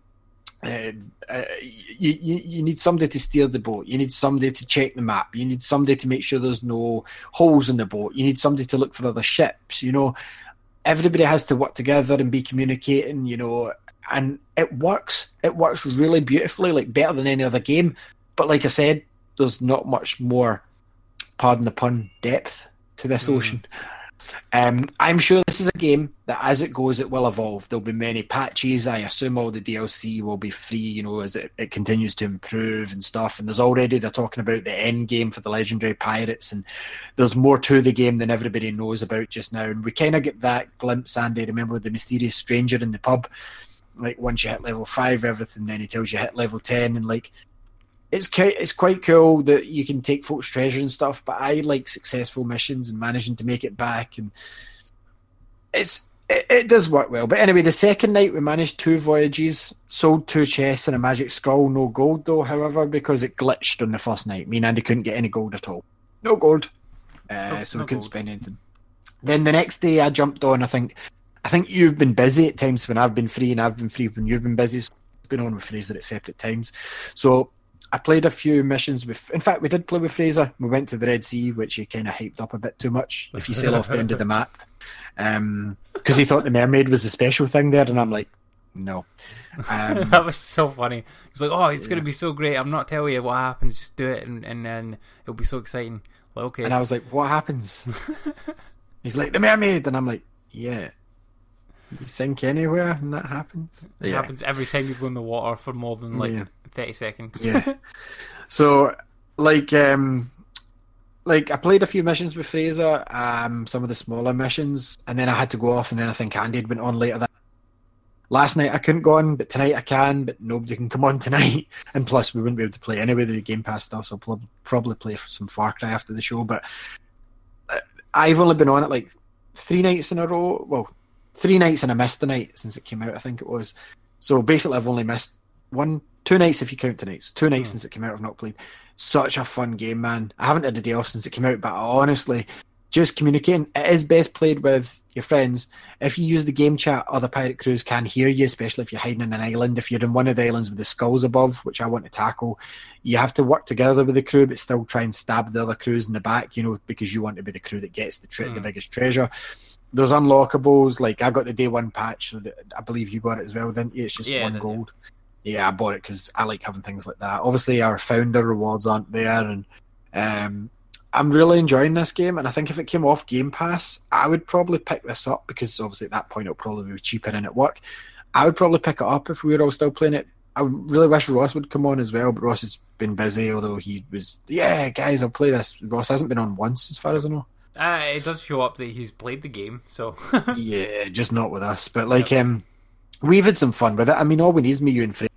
Speaker 6: uh, uh, you, you you need somebody to steer the boat. You need somebody to check the map. You need somebody to make sure there's no holes in the boat. You need somebody to look for other ships. You know, everybody has to work together and be communicating. You know, and it works. It works really beautifully, like better than any other game. But like I said, there's not much more, pardon the pun, depth to this ocean. Um, I'm sure this is a game that, as it goes, it will evolve. There'll be many patches. I assume all the DLC will be free, you know, as it, it continues to improve and stuff. And there's already they're talking about the end game for the legendary pirates, and there's more to the game than everybody knows about just now. And we kind of get that glimpse, Andy. Remember the mysterious stranger in the pub? Like once you hit level five, everything, then he tells you hit level ten, and like it's quite it's quite cool that you can take folks' treasure and stuff. But I like successful missions and managing to make it back, and it's it, it does work well. But anyway, the second night we managed two voyages, sold two chests and a magic scroll. No gold though, however, because it glitched on the first night. Me and Andy couldn't get any gold at all. No gold. Uh,
Speaker 5: No-
Speaker 6: so
Speaker 5: no
Speaker 6: we couldn't
Speaker 5: gold.
Speaker 6: spend anything. Then the next day I jumped on. I think, I think you've been busy at times when I've been free, and I've been free when you've been busy. So I've been on with Fraser except at separate times. So I played a few missions with. In fact, we did play with Fraser. We went to the Red Sea, which he kind of hyped up a bit too much. If you sail off the end of the map, because he thought the mermaid was the special thing there, and I'm like, no. Um,
Speaker 5: that was so funny. He's like, "Oh, it's gonna be so great. I'm not telling you what happens. Just do it, and, and then it'll be so exciting." Like, okay,
Speaker 6: and I was like, what happens? He's like, the mermaid, and I'm like, yeah. You sink anywhere, and that happens.
Speaker 5: it happens every time you go in the water for more than like
Speaker 6: Yeah.
Speaker 5: Thirty seconds.
Speaker 6: Yeah. so, like, um, like I played a few missions with Fraser, um, some of the smaller missions, and then I had to go off, and then I think Andy had went on later that. Last night I couldn't go on, but tonight I can. But nobody can come on tonight, and plus we wouldn't be able to play anyway the Game Pass stuff. So I'll probably play for some Far Cry after the show. But uh, I've only been on it like three nights in a row. Well, three nights and I missed the night since it came out. I think it was. So basically, I've only missed one, two nights if you count tonight's. Two nights since it came out. I've not played. Such a fun game, man. I haven't had a day off since it came out, but honestly, just communicating. It is best played with your friends. If you use the game chat, other pirate crews can hear you, especially if you're hiding in an island. If you're in one of the islands with the skulls above, which I want to tackle, you have to work together with the crew, but still try and stab the other crews in the back, you know, because you want to be the crew that gets the tre- the
Speaker 5: Mm.
Speaker 6: biggest treasure. There's unlockables, like I got the day one patch, so I believe you got it as well, didn't you? It's just
Speaker 5: Yeah,
Speaker 6: one gold. Yeah. I bought it because I like having things like that. Obviously, our founder rewards aren't there, and um, I'm really enjoying this game. And I think if it came off Game Pass, I would probably pick this up because obviously at that point it'll probably be cheaper in at work. I would probably pick it up if we were all still playing it. I really wish Ross would come on as well, but Ross has been busy. Although he was, yeah, guys, I'll play this. Ross hasn't been on once, as far as I know.
Speaker 5: Uh, it does show up that he's played the game, so
Speaker 6: yeah, just not with us. But like, um, we've had some fun with it. I mean, all we need is me, you, and Fraser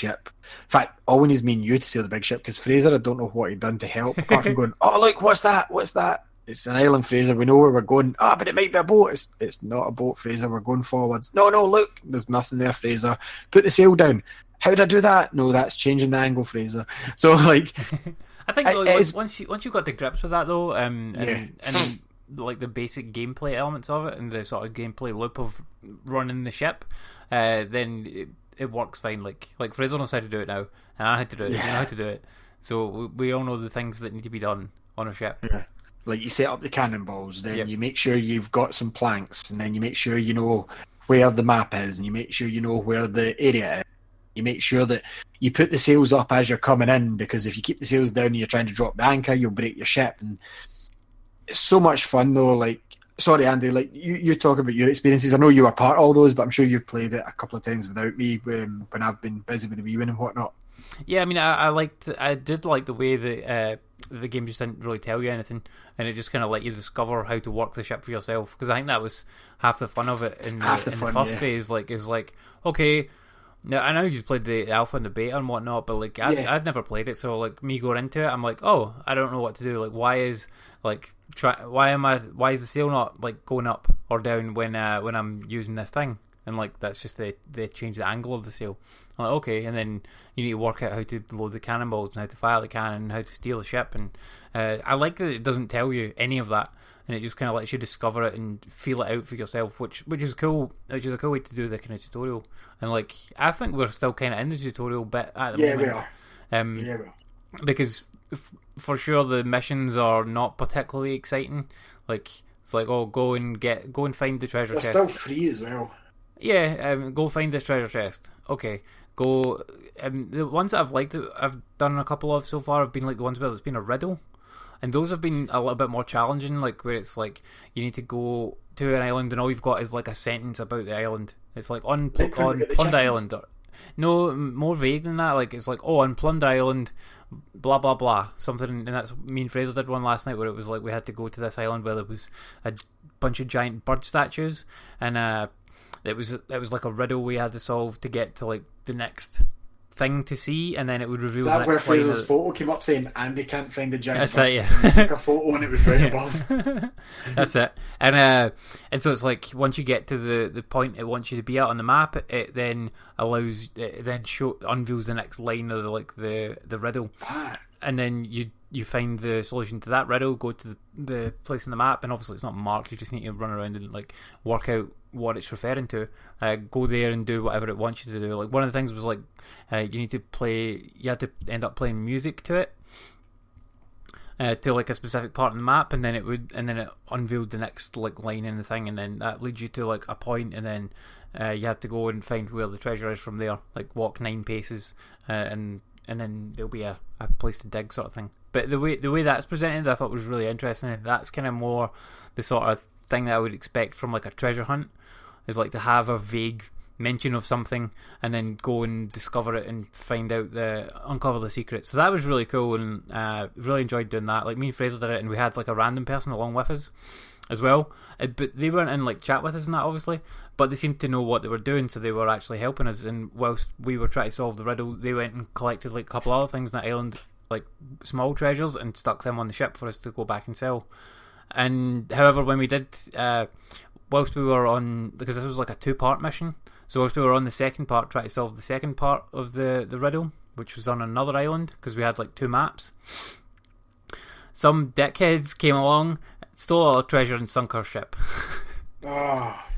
Speaker 6: ship. In fact, all we need is me and you to sail the big ship because Fraser, I don't know what he'd done to help apart from going, "Oh, look, what's that? What's that?" It's an island, Fraser. We know where we're going. Ah, but it might be a boat. It's it's not a boat, Fraser. We're going forwards. No, no, look, there's nothing there, Fraser. Put the sail down. How did I do that? No, that's changing the angle, Fraser. So like,
Speaker 5: I think
Speaker 6: I-
Speaker 5: like,
Speaker 6: it
Speaker 5: once,
Speaker 6: is-
Speaker 5: once you once you got to grips with that though, um, and,
Speaker 6: Yeah.
Speaker 5: and like the basic gameplay elements of it and the sort of gameplay loop of running the ship, uh, then it, works fine. Like like Fraser knows how to do it now, and I had to do it. You know how to do it. So we, we all know the things that need to be done on a ship. Yeah.
Speaker 6: like you set up the cannonballs, then
Speaker 5: Yep.
Speaker 6: you make sure you've got some planks, and then you make sure you know where the map is, and you make sure you know where the area is. You make sure that you put the sails up as you're coming in, because if you keep the sails down and you're trying to drop the anchor, you'll break your ship. And it's so much fun though. Like, sorry, Andy, like you, you talk about your experiences. I know you were part of all those, but I'm sure you've played it a couple of times without me um, when I've been busy with the Wii and whatnot.
Speaker 5: Yeah, I mean, I, I liked, I did like the way that uh, the game just didn't really tell you anything, and it just kind of let you discover how to work the ship for yourself. Because I think that was half the fun of it in the,
Speaker 6: the
Speaker 5: in
Speaker 6: fun,
Speaker 5: the first
Speaker 6: yeah.
Speaker 5: phase. Like, is like, okay, now I know you played the alpha and the beta and whatnot, but like, I,
Speaker 6: Yeah.
Speaker 5: I'd never played it, so like me going into it, I'm like, oh, I don't know what to do. Like, why is like, try, why am I, why is the sail not like going up or down when uh, when I'm using this thing? And like, that's just they they change the angle of the sail. I'm like, okay, and then you need to work out how to load the cannonballs and how to fire the cannon and how to steal the ship. And uh, I like that it doesn't tell you any of that, and it just kind of lets you discover it and feel it out for yourself, which which is cool. Which is a cool way to do the kind of tutorial. And like, I think we're still kind of in the tutorial bit at the
Speaker 6: Yeah, we are.
Speaker 5: Um,
Speaker 6: Yeah, we are.
Speaker 5: because f- for sure the missions are not particularly exciting. Like it's like, oh, go and get, go and find the treasure
Speaker 6: They're
Speaker 5: chest.
Speaker 6: still free as well.
Speaker 5: Yeah, um, go find this treasure chest. Okay, go. Um, the ones that I've liked, I've done a couple of so far have been like the ones where there's been a riddle, and those have been a little bit more challenging. Like where it's like you need to go to an island and all you've got is like a sentence about the island. It's like on
Speaker 6: Like when we
Speaker 5: on Plunder? Island. Or, no, more vague than that. Like it's like oh on Plunder Island, blah blah blah something. And that's me and Fraser did one last night where it was like we had to go to this island where there was a bunch of giant bird statues and uh it was it was like a riddle we had to solve to get to like the next thing to see, and then it would reveal
Speaker 7: Is that where. Fraser's
Speaker 5: of-
Speaker 7: photo came up saying Andy can't find the giant?
Speaker 5: That's it, yeah.
Speaker 7: Took a photo and it was right above.
Speaker 5: That's it. And uh, and so it's like once you get to the, the point it wants you to be at on the map, it then allows it then show unveils the next line of the, like the the riddle,
Speaker 7: Ah,
Speaker 5: and then you you find the solution to that riddle, go to the, the place on the map, and obviously it's not marked. You just need to run around and like work out what it's referring to. Uh, go there and do whatever it wants you to do. Like one of the things was like uh, you need to play. You had to end up playing music to it uh, to like a specific part of the map, and then it would, and then it unveiled the next like line in the thing, and then that leads you to like a point, and then uh, you have to go and find where the treasure is from there. Like walk nine paces, uh, and and then there'll be a, a place to dig, sort of thing. But the way the way that's presented, I thought was really interesting. That's kind of more the sort of thing that I would expect from like a treasure hunt, is like to have a vague mention of something and then go and discover it and find out the uncover the secret. So that was really cool and uh, really enjoyed doing that. Like me and Fraser did it and we had like a random person along with us as well. Uh, But they weren't in like chat with us and that obviously, but they seemed to know what they were doing, so they were actually helping us. And whilst we were trying to solve the riddle, they went and collected like a couple other things on that island, like small treasures, and stuck them on the ship for us to go back and sell. And however, when we did, uh, whilst we were on, because this was like a two-part mission, so whilst we were on the second part, trying to solve the second part of the the riddle, which was on another island, because we had like two maps. Some dickheads came along, stole all our treasure, and sunk our ship,
Speaker 7: ah,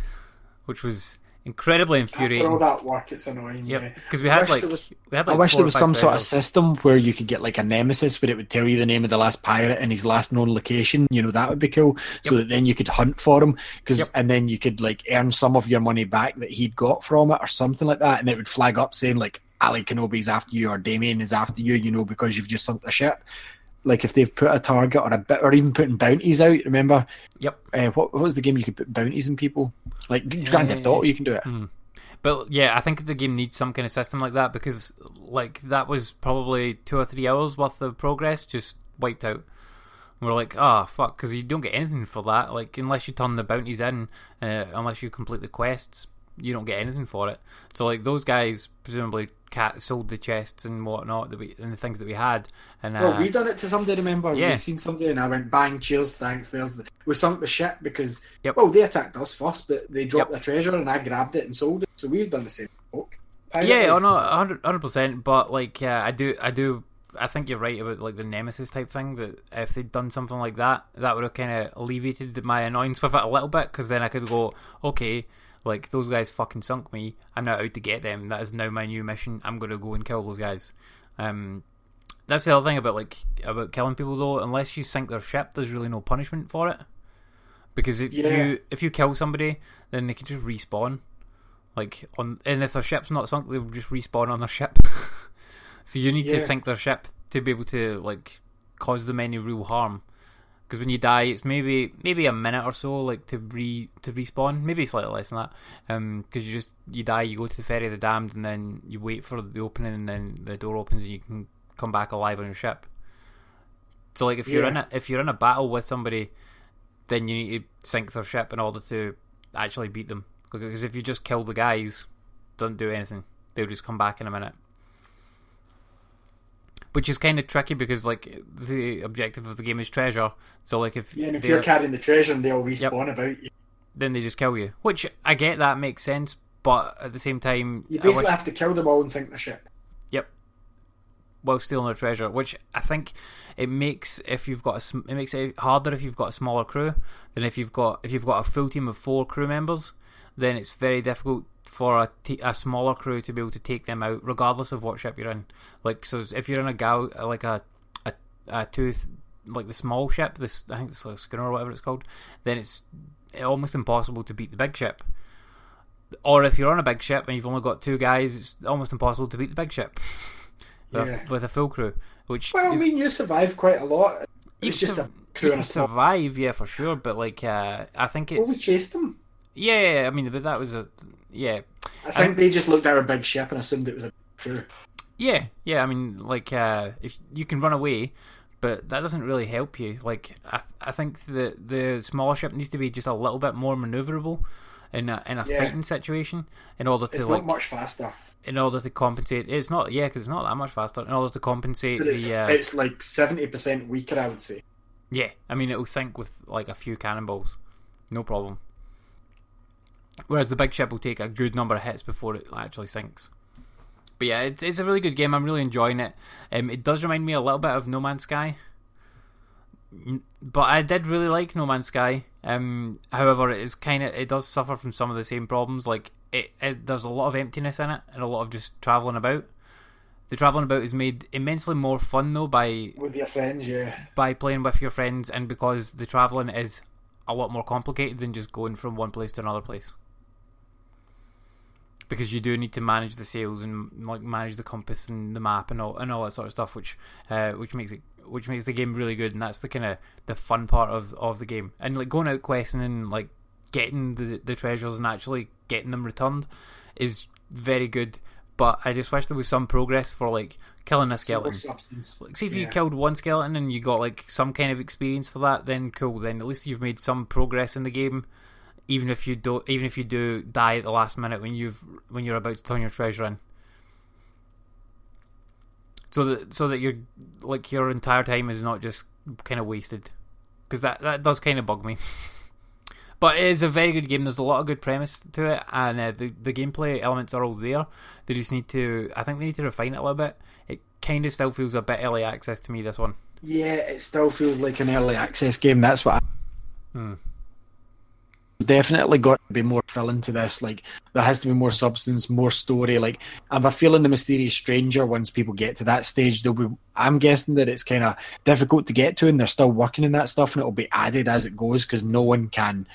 Speaker 5: which was incredibly
Speaker 7: after all that work, it's annoying.
Speaker 5: Yep,
Speaker 7: Yeah.
Speaker 5: because we had like
Speaker 7: was-
Speaker 5: we had
Speaker 6: I wish there was some sort of system where you could get like a nemesis where it would tell you the name of the last pirate and his last known location. You know that would be cool, so that then you could hunt for him. Because
Speaker 5: Yep.
Speaker 6: and then you could like earn some of your money back that he'd got from it or something like that, and it would flag up saying like Ali Kenobi's after you or Damien is after you. You know because you've just sunk the ship. Like if they've put a target or a bit, or even putting bounties out. Remember,
Speaker 5: Yep.
Speaker 6: uh, what, what was the game you could put bounties in people? Like Grand Theft Auto, you can do it.
Speaker 5: But yeah, I think the game needs some kind of system like that because like that was probably two or three hours worth of progress just wiped out. And we're like, ah, fuck, because you don't get anything for that. Like unless you turn the bounties in, uh, unless you complete the quests, you don't get anything for it. So like those guys presumably cat sold the chests and whatnot that we and the things that we had. And uh,
Speaker 7: Well, we done it to somebody. Remember,
Speaker 5: yeah.
Speaker 7: we seen somebody, and I went bang, cheers, thanks. There's the we sunk the ship because
Speaker 5: Yep.
Speaker 7: well, they attacked us first, but they dropped
Speaker 5: Yep.
Speaker 7: the treasure, and I grabbed it and sold it. So we've done the same. Book.
Speaker 5: yeah, oh no, hundred percent. But like, uh, I do, I do, I think you're right about like the nemesis type thing. That if they'd done something like that, that would have kind of alleviated my annoyance with it a little bit. Because then I could go, okay, like those guys fucking sunk me. I'm now out to get them. That is now my new mission. I'm going to go and kill those guys. Um, that's the other thing about like about killing people though. Unless you sink their ship, there's really no punishment for it. Because if
Speaker 7: Yeah.
Speaker 5: you if you kill somebody, then they can just respawn. Like on, and if their ship's not sunk, they'll just respawn on their ship. so you need
Speaker 7: Yeah.
Speaker 5: to sink their ship to be able to like cause them any real harm. Because when you die, it's maybe maybe a minute or so, like to re to respawn. Maybe slightly less than that. Um, because you just you die, you go to the ferry of the damned, and then you wait for the opening, and then the door opens, and you can come back alive on your ship. So like if you're
Speaker 7: Yeah.
Speaker 5: in a if you're in a battle with somebody, then you need to sink their ship in order to actually beat them. Because if you just kill the guys, don't do anything. They'll just come back in a minute. Which is kind of tricky because like the objective of the game is treasure. So like if
Speaker 7: Yeah, and if you're carrying the treasure and they'll respawn about you,
Speaker 5: then they just kill you. Which I get that makes sense, but at the same time,
Speaker 7: you
Speaker 5: I wish-
Speaker 7: basically have to kill them all and sink the ship.
Speaker 5: Yep. While stealing their treasure, which I think it makes if you've got a sm- it makes it harder if you've got a smaller crew than if you've got if you've got a full team of four crew members. Then it's very difficult for a, t- a smaller crew to be able to take them out, regardless of what ship you're in. Like so, if you're in a gal like a a, a tooth like the small ship, this I think it's like a schooner or whatever it's called, then it's almost impossible to beat the big ship. Or if you're on a big ship and you've only got two guys, it's almost impossible to beat the big ship with,
Speaker 7: Yeah.
Speaker 5: with a full crew. Which
Speaker 7: Well, I mean, you survive quite a lot.
Speaker 5: you
Speaker 7: It's just
Speaker 5: sur-
Speaker 7: a crew
Speaker 5: you can
Speaker 7: a
Speaker 5: survive, yeah, for sure. But like, uh, I think it's
Speaker 7: Well, we chased them.
Speaker 5: Yeah, yeah, yeah, I mean, but that was a yeah,
Speaker 7: I think
Speaker 5: Um,
Speaker 7: they just looked at a big ship and assumed it was a crew.
Speaker 5: yeah, yeah. I mean, like, uh, if you can run away, but that doesn't really help you. Like, I, I think the the smaller ship needs to be just a little bit more maneuverable in a in a
Speaker 7: Yeah.
Speaker 5: fighting situation in order to
Speaker 7: It's
Speaker 5: like
Speaker 7: not much faster.
Speaker 5: in order to compensate, it's not yeah, because it's not that much faster. In order to compensate
Speaker 6: But it's,
Speaker 5: the uh,
Speaker 6: it's like seventy percent weaker, I would say.
Speaker 5: yeah, I mean it'll sink with like a few cannonballs, no problem. Whereas the big ship will take a good number of hits before it actually sinks. But yeah, it's it's a really good game. I'm really enjoying it. Um, it does remind me a little bit of No Man's Sky, but I did really like No Man's Sky. Um, however, it is kind of it does suffer from some of the same problems. Like it, it, there's a lot of emptiness in it and a lot of just traveling about. The traveling about is made immensely more fun though by
Speaker 6: With your friends, yeah.
Speaker 5: by playing with your friends and because the traveling is a lot more complicated than just going from one place to another place. Because you do need to manage the sails and like manage the compass and the map and all and all that sort of stuff, which uh, which makes it which makes the game really good, and that's the kind of the fun part of of the game. And like going out questing and like getting the the treasures and actually getting them returned is very good. But I just wish there was some progress for like killing a skeleton. Like, see if you killed one skeleton and you got like some kind of experience for that, then cool. Then at least you've made some progress in the game, even if you don't, even if you do die at the last minute when you've when you're about to turn your treasure in. So that so that your like your entire time is not just kind of wasted, because that that does kind of bug me. But it is a very good game. There's a lot of good premise to it, and uh, the the gameplay elements are all there. They just need to, I think, they need to refine it a little bit. It kind of still feels a bit early access to me. This one,
Speaker 6: Yeah, it still feels like an early access game. That's what. I...
Speaker 5: Hmm.
Speaker 6: Definitely got to be more filling to this. Like there has to be more substance, more story. Like I'm a feeling the mysterious stranger. Once people get to that stage, they'll be. I'm guessing that it's kind of difficult to get to, and they're still working in that stuff, and it'll be added as it goes because no one can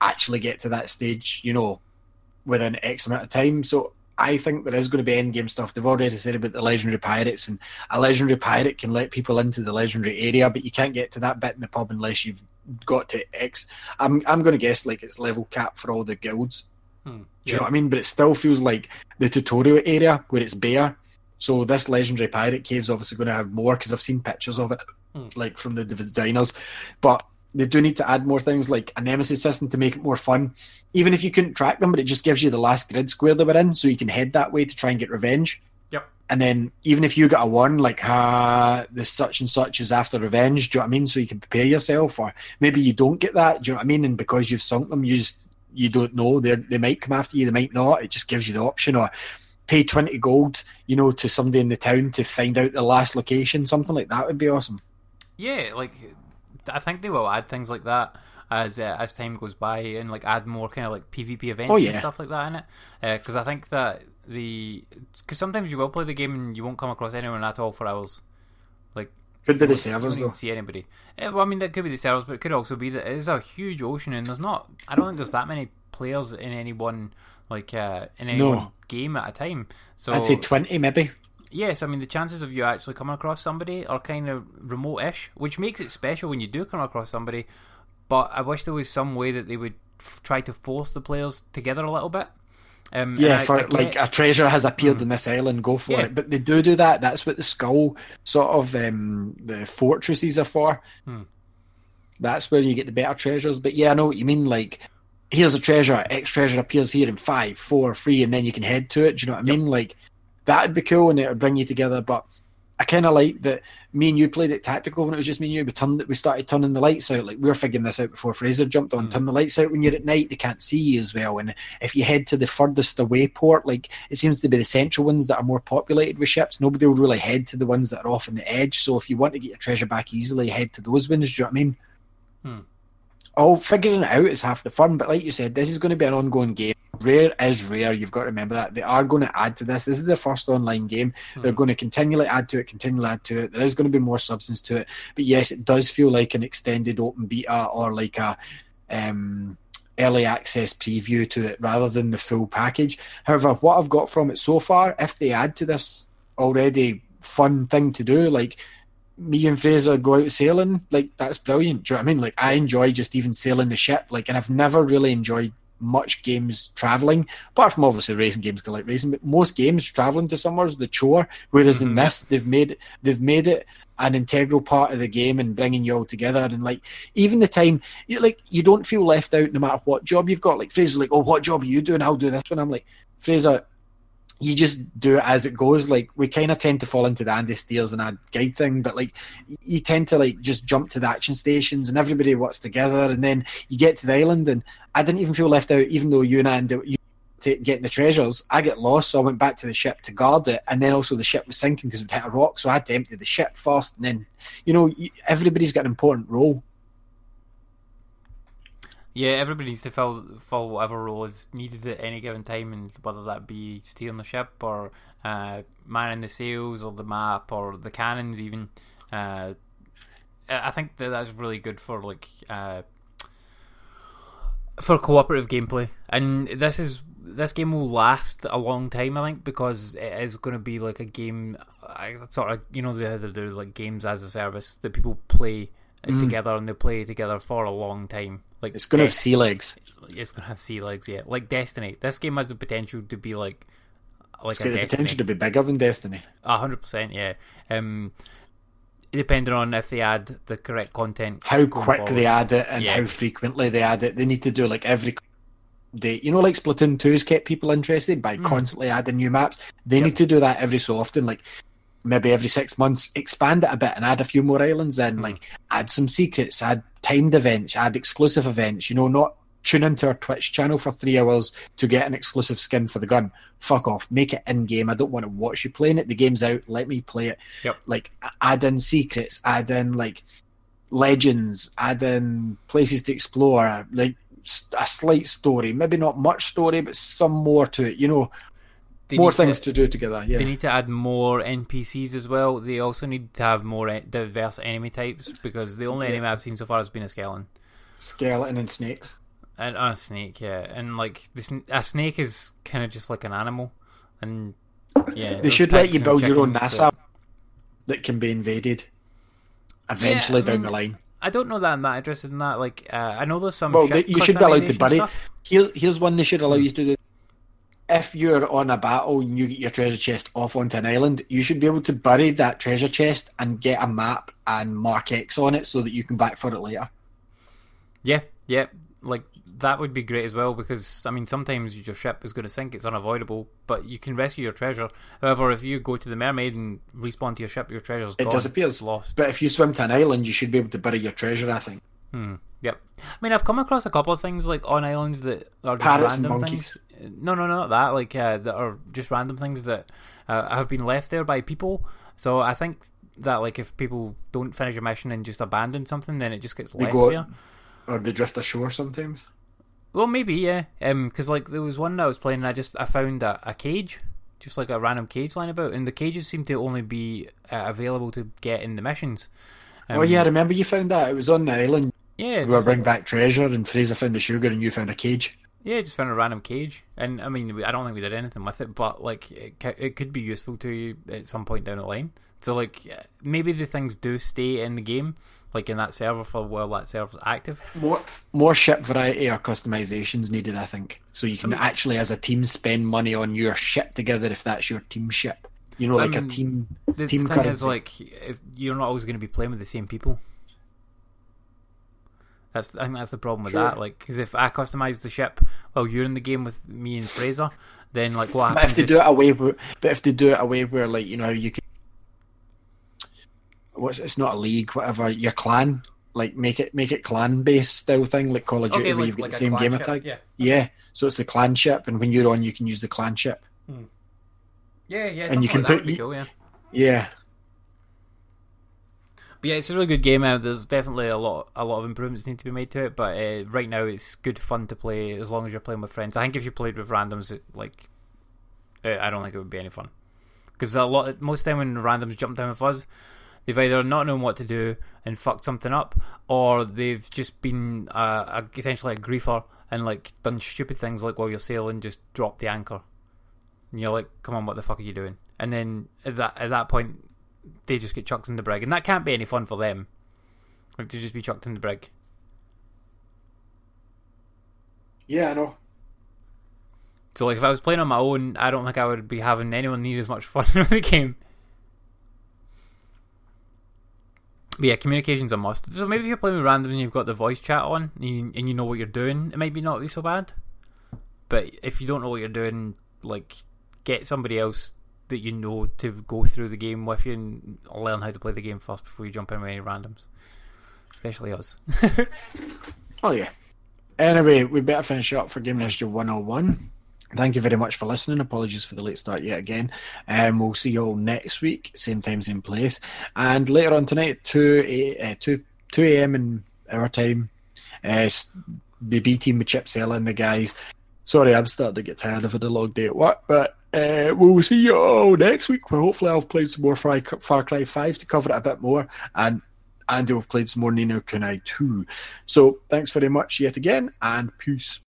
Speaker 6: actually get to that stage. You know, within X amount of time. So I think there is going to be end game stuff. They've already said about the legendary pirates, and a legendary pirate can let people into the legendary area, but you can't get to that bit in the pub unless you've got to X. I'm I'm going to guess like it's level cap for all the guilds.
Speaker 5: Hmm.
Speaker 6: Do you know what I mean? But it still feels like the tutorial area where it's bare. So this legendary pirate cave is obviously going to have more because I've seen pictures of it,
Speaker 5: Hmm.
Speaker 6: like from the designers. But they do need to add more things like a nemesis system to make it more fun. Even if you couldn't track them, but it just gives you the last grid square they were in, so you can head that way to try and get revenge. And then even if you get a one, like ah, the such and such is after revenge. Do you know what I mean? So you can prepare yourself, or maybe you don't get that. Do you know what I mean? And because you've sunk them, you just you don't know. They they might come after you, they might not. It just gives you the option, or pay twenty gold, you know, to somebody in the town to find out the last location. Something like that would be awesome.
Speaker 5: yeah, like I think they will add things like that as uh, as time goes by and like add more kind of like PvP events
Speaker 6: Oh,
Speaker 5: and stuff like that in it. Because I think that the because sometimes you will play the game and you won't come across anyone at all for hours. Like
Speaker 6: Could be the
Speaker 5: you
Speaker 6: servers
Speaker 5: don't
Speaker 6: though.
Speaker 5: see anybody. Eh, well, I mean that could be the servers, but it could also be that it is a huge ocean and there's not. I don't think there's that many players in any one like uh, in any
Speaker 6: No.
Speaker 5: one game at a time. So
Speaker 6: I'd say twenty maybe.
Speaker 5: yes, I mean the chances of you actually coming across somebody are kind of remote-ish, which makes it special when you do come across somebody. But I wish there was some way that they would f- try to force the players together a little bit. Um,
Speaker 6: Yeah,
Speaker 5: I-
Speaker 6: for
Speaker 5: I
Speaker 6: like a treasure has appeared in this island, go for
Speaker 5: Yeah.
Speaker 6: it. But they do do that. That's what the skull sort of um, the fortresses are for.
Speaker 5: Hmm.
Speaker 6: That's where you get the better treasures. But yeah, I know what you mean. Like, here's a treasure. X treasure appears here in five, four, three, and then you can head to it. Do you know what I mean? Like, that'd be cool, and it would bring you together. But I kind of like that. Me and you played it tactical when it was just me and you. We turned, we started turning the lights out. Like we were figuring this out before Fraser jumped on. Turn the lights out when you're at night. They can't see you as well. And if you head to the furthest away port, like it seems to be the central ones that are more populated with ships. Nobody will really head to the ones that are off on the edge. So if you want to get your treasure back easily, head to those ones. Do you know what I mean?
Speaker 5: Hmm.
Speaker 6: All figuring it out is half the fun. But like you said, this is going to be an ongoing game. Rare is rare. You've got to remember that they are going to add to this. This is the first online game. They're going to continually add to it, continually add to it. There is going to be more substance to it. But yes, it does feel like an extended open beta or like a um, early access preview to it rather than the full package. However, what I've got from it so far, if they add to this already fun thing to do, like me and Fraser go out sailing, like that's brilliant. Do you know what I mean? Like I enjoy just even sailing the ship, like, and I've never really enjoyed much games traveling, apart from obviously racing games, 'cause I like racing. But most games traveling to somewhere is the chore. Whereas in
Speaker 5: Mhm.
Speaker 6: this, they've made they've made it an integral part of the game and bringing you all together. And like even the time, you like you don't feel left out no matter what job you've got. Like Fraser's like, "Oh, what job are you doing? I'll do this one." I'm like, Fraser, you just do it as it goes. Like we kind of tend to fall into the Andy Steers and a guide thing, but like you tend to like just jump to the action stations and everybody works together, and then you get to the island, and I didn't even feel left out, even though you and I you to getting the treasures. I get lost, so I went back to the ship to guard it, and then also the ship was sinking because it hit a rock, so I had to empty the ship first, and then you know everybody's got an important role.
Speaker 5: Yeah, everybody needs to fill fill whatever role is needed at any given time, and whether that be steering the ship or uh, manning the sails or the map or the cannons, even. Uh, I think that that's really good for like uh, for cooperative gameplay, and this is this game will last a long time. I think because it is going to be like a game, sort of you know they they do like games as a service that people play mm. together and they play together for a long time. Like
Speaker 6: it's going to have sea legs.
Speaker 5: It's going to have sea legs, yeah. Like Destiny, this game has the potential to be like
Speaker 6: like it's a the Destiny. potential to be bigger than Destiny.
Speaker 5: hundred percent, yeah. Um, depending on if they add the correct content,
Speaker 6: how quick forward. they add it, and yeah. how frequently they add it. They need to do like every day. You know, like Splatoon 2's kept people interested by mm. constantly adding new maps. They yep. need to do that every so often. Like maybe every six months, expand it a bit and add a few more islands in, mm. like add some secrets, add timed events, add exclusive events, you know, not tune into our Twitch channel for three hours to get an exclusive skin for the gun. Fuck off. Make it in game. I don't want to watch you playing it. The game's out. Let me play it.
Speaker 5: Yep.
Speaker 6: Like add in secrets, add in like legends, add in places to explore, like a slight story, maybe not much story, but some more to it. You know, more things to, to, do together. Yeah,
Speaker 5: they need to add more NPCs as well. They also need to have more diverse enemy types because the only yeah. enemy I've seen so far has been a skeleton.
Speaker 6: Skeleton and snakes.
Speaker 5: And a snake, yeah, and like this, a snake is kind of just like an animal, and yeah,
Speaker 6: they should let you build your own NASA that... that can be invaded eventually yeah, I mean, down the line.
Speaker 5: I don't know that I'm that interested in that. Like, uh, I know there's some.
Speaker 6: Well, they, you should be allowed to bury. Here, here's one they should allow you to do if you're on a battle and you get your treasure chest off onto an island, you should be able to bury that treasure chest and get a map and mark X on it so that you can back for it later.
Speaker 5: Yeah, yeah, like that would be great as well because I mean sometimes your ship is going to sink; it's unavoidable, but you can rescue your treasure. However, if you go to the mermaid and respawn to your ship, your treasure's
Speaker 6: it
Speaker 5: gone.
Speaker 6: disappears.
Speaker 5: lost.
Speaker 6: But if you swim to an island, you should be able to bury your treasure. I think.
Speaker 5: Hmm. Yep. I mean, I've come across a couple of things like on islands that are just Parrots random things. No, no, no, not that. Like uh, that are just random things that uh, have been left there by people. So I think that like if people don't finish a mission and just abandon something, then it just gets they left go, there.
Speaker 6: Or they drift ashore sometimes.
Speaker 5: Well, maybe yeah. Um, because like there was one that I was playing, and I just I found a, a cage, just like a random cage lying about, and the cages seem to only be uh, available to get in the missions.
Speaker 6: Um, oh yeah, I um, remember you found that it was on the island.
Speaker 5: Yeah,
Speaker 6: we were bring like, back treasure, and Fraser found the sugar, and you found a cage.
Speaker 5: Yeah, just found a random cage, and I mean, I don't think we did anything with it, but like, it, it could be useful to you at some point down the line. So like, maybe the things do stay in the game, like in that server for while that server's active.
Speaker 6: More more ship variety or customizations needed, I think, so you can I mean, actually, as a team, spend money on your ship together if that's your team ship. You know, like um, a team
Speaker 5: the
Speaker 6: team
Speaker 5: thing currency. is like if you're not always going to be playing with the same people. That's I think that's the problem with sure. that. Like, because if I customize the ship while you're in the game with me and Fraser, then like what
Speaker 6: happens? But if they if... do it away, but if they do it away where like you know you can, what's it's not a league, whatever your clan, like make it make it clan based style thing, like Call of Duty, okay, where like, you've got like the same gamer tag.
Speaker 5: Yeah.
Speaker 6: yeah, so it's the clan ship, and when you're on, you can use the clan ship.
Speaker 5: Hmm. Yeah, yeah,
Speaker 6: and you can
Speaker 5: like
Speaker 6: put
Speaker 5: cool, yeah.
Speaker 6: yeah,
Speaker 5: but yeah, it's a really good game. Uh, there's definitely a lot, a lot of improvements need to be made to it. But uh, right now, it's good fun to play as long as you're playing with friends. I think if you played with randoms, it, like, uh, I don't think it would be any fun. Because a lot, most time when randoms jump down with us, they've either not known what to do and fucked something up, or they've just been uh, a, essentially a griefer and like done stupid things like while you're sailing, just drop the anchor. And you're like, come on, what the fuck are you doing? And then at that at that point, they just get chucked in the brig, and that can't be any fun for them. Like to just be chucked in the brig.
Speaker 6: Yeah, I know.
Speaker 5: So, like, if I was playing on my own, I don't think I would be having anyone near as much fun with the game. But yeah, communication's a must. So maybe if you're playing with random and you've got the voice chat on and you, and you know what you're doing, it might be not be so bad. But if you don't know what you're doing, like get somebody else that you know to go through the game with you and learn how to play the game first before you jump in with any randoms. Especially us.
Speaker 6: Oh yeah. Anyway, we better finish up for Game History 101. Thank you very much for listening. Apologies for the late start yet again. Um, we'll see you all next week, same time, same place. And later on tonight, 2 a, uh, 2, 2 a.m. in our time, uh, the B team with Chip Sella and the guys. Sorry, I'm starting to get tired of it, a long day at work, but uh, we'll see you all next week where hopefully I've played some more Far, Far Cry 5 to cover it a bit more. And Andy will have played some more Ni no Kuni 2. So thanks very much yet again, and peace.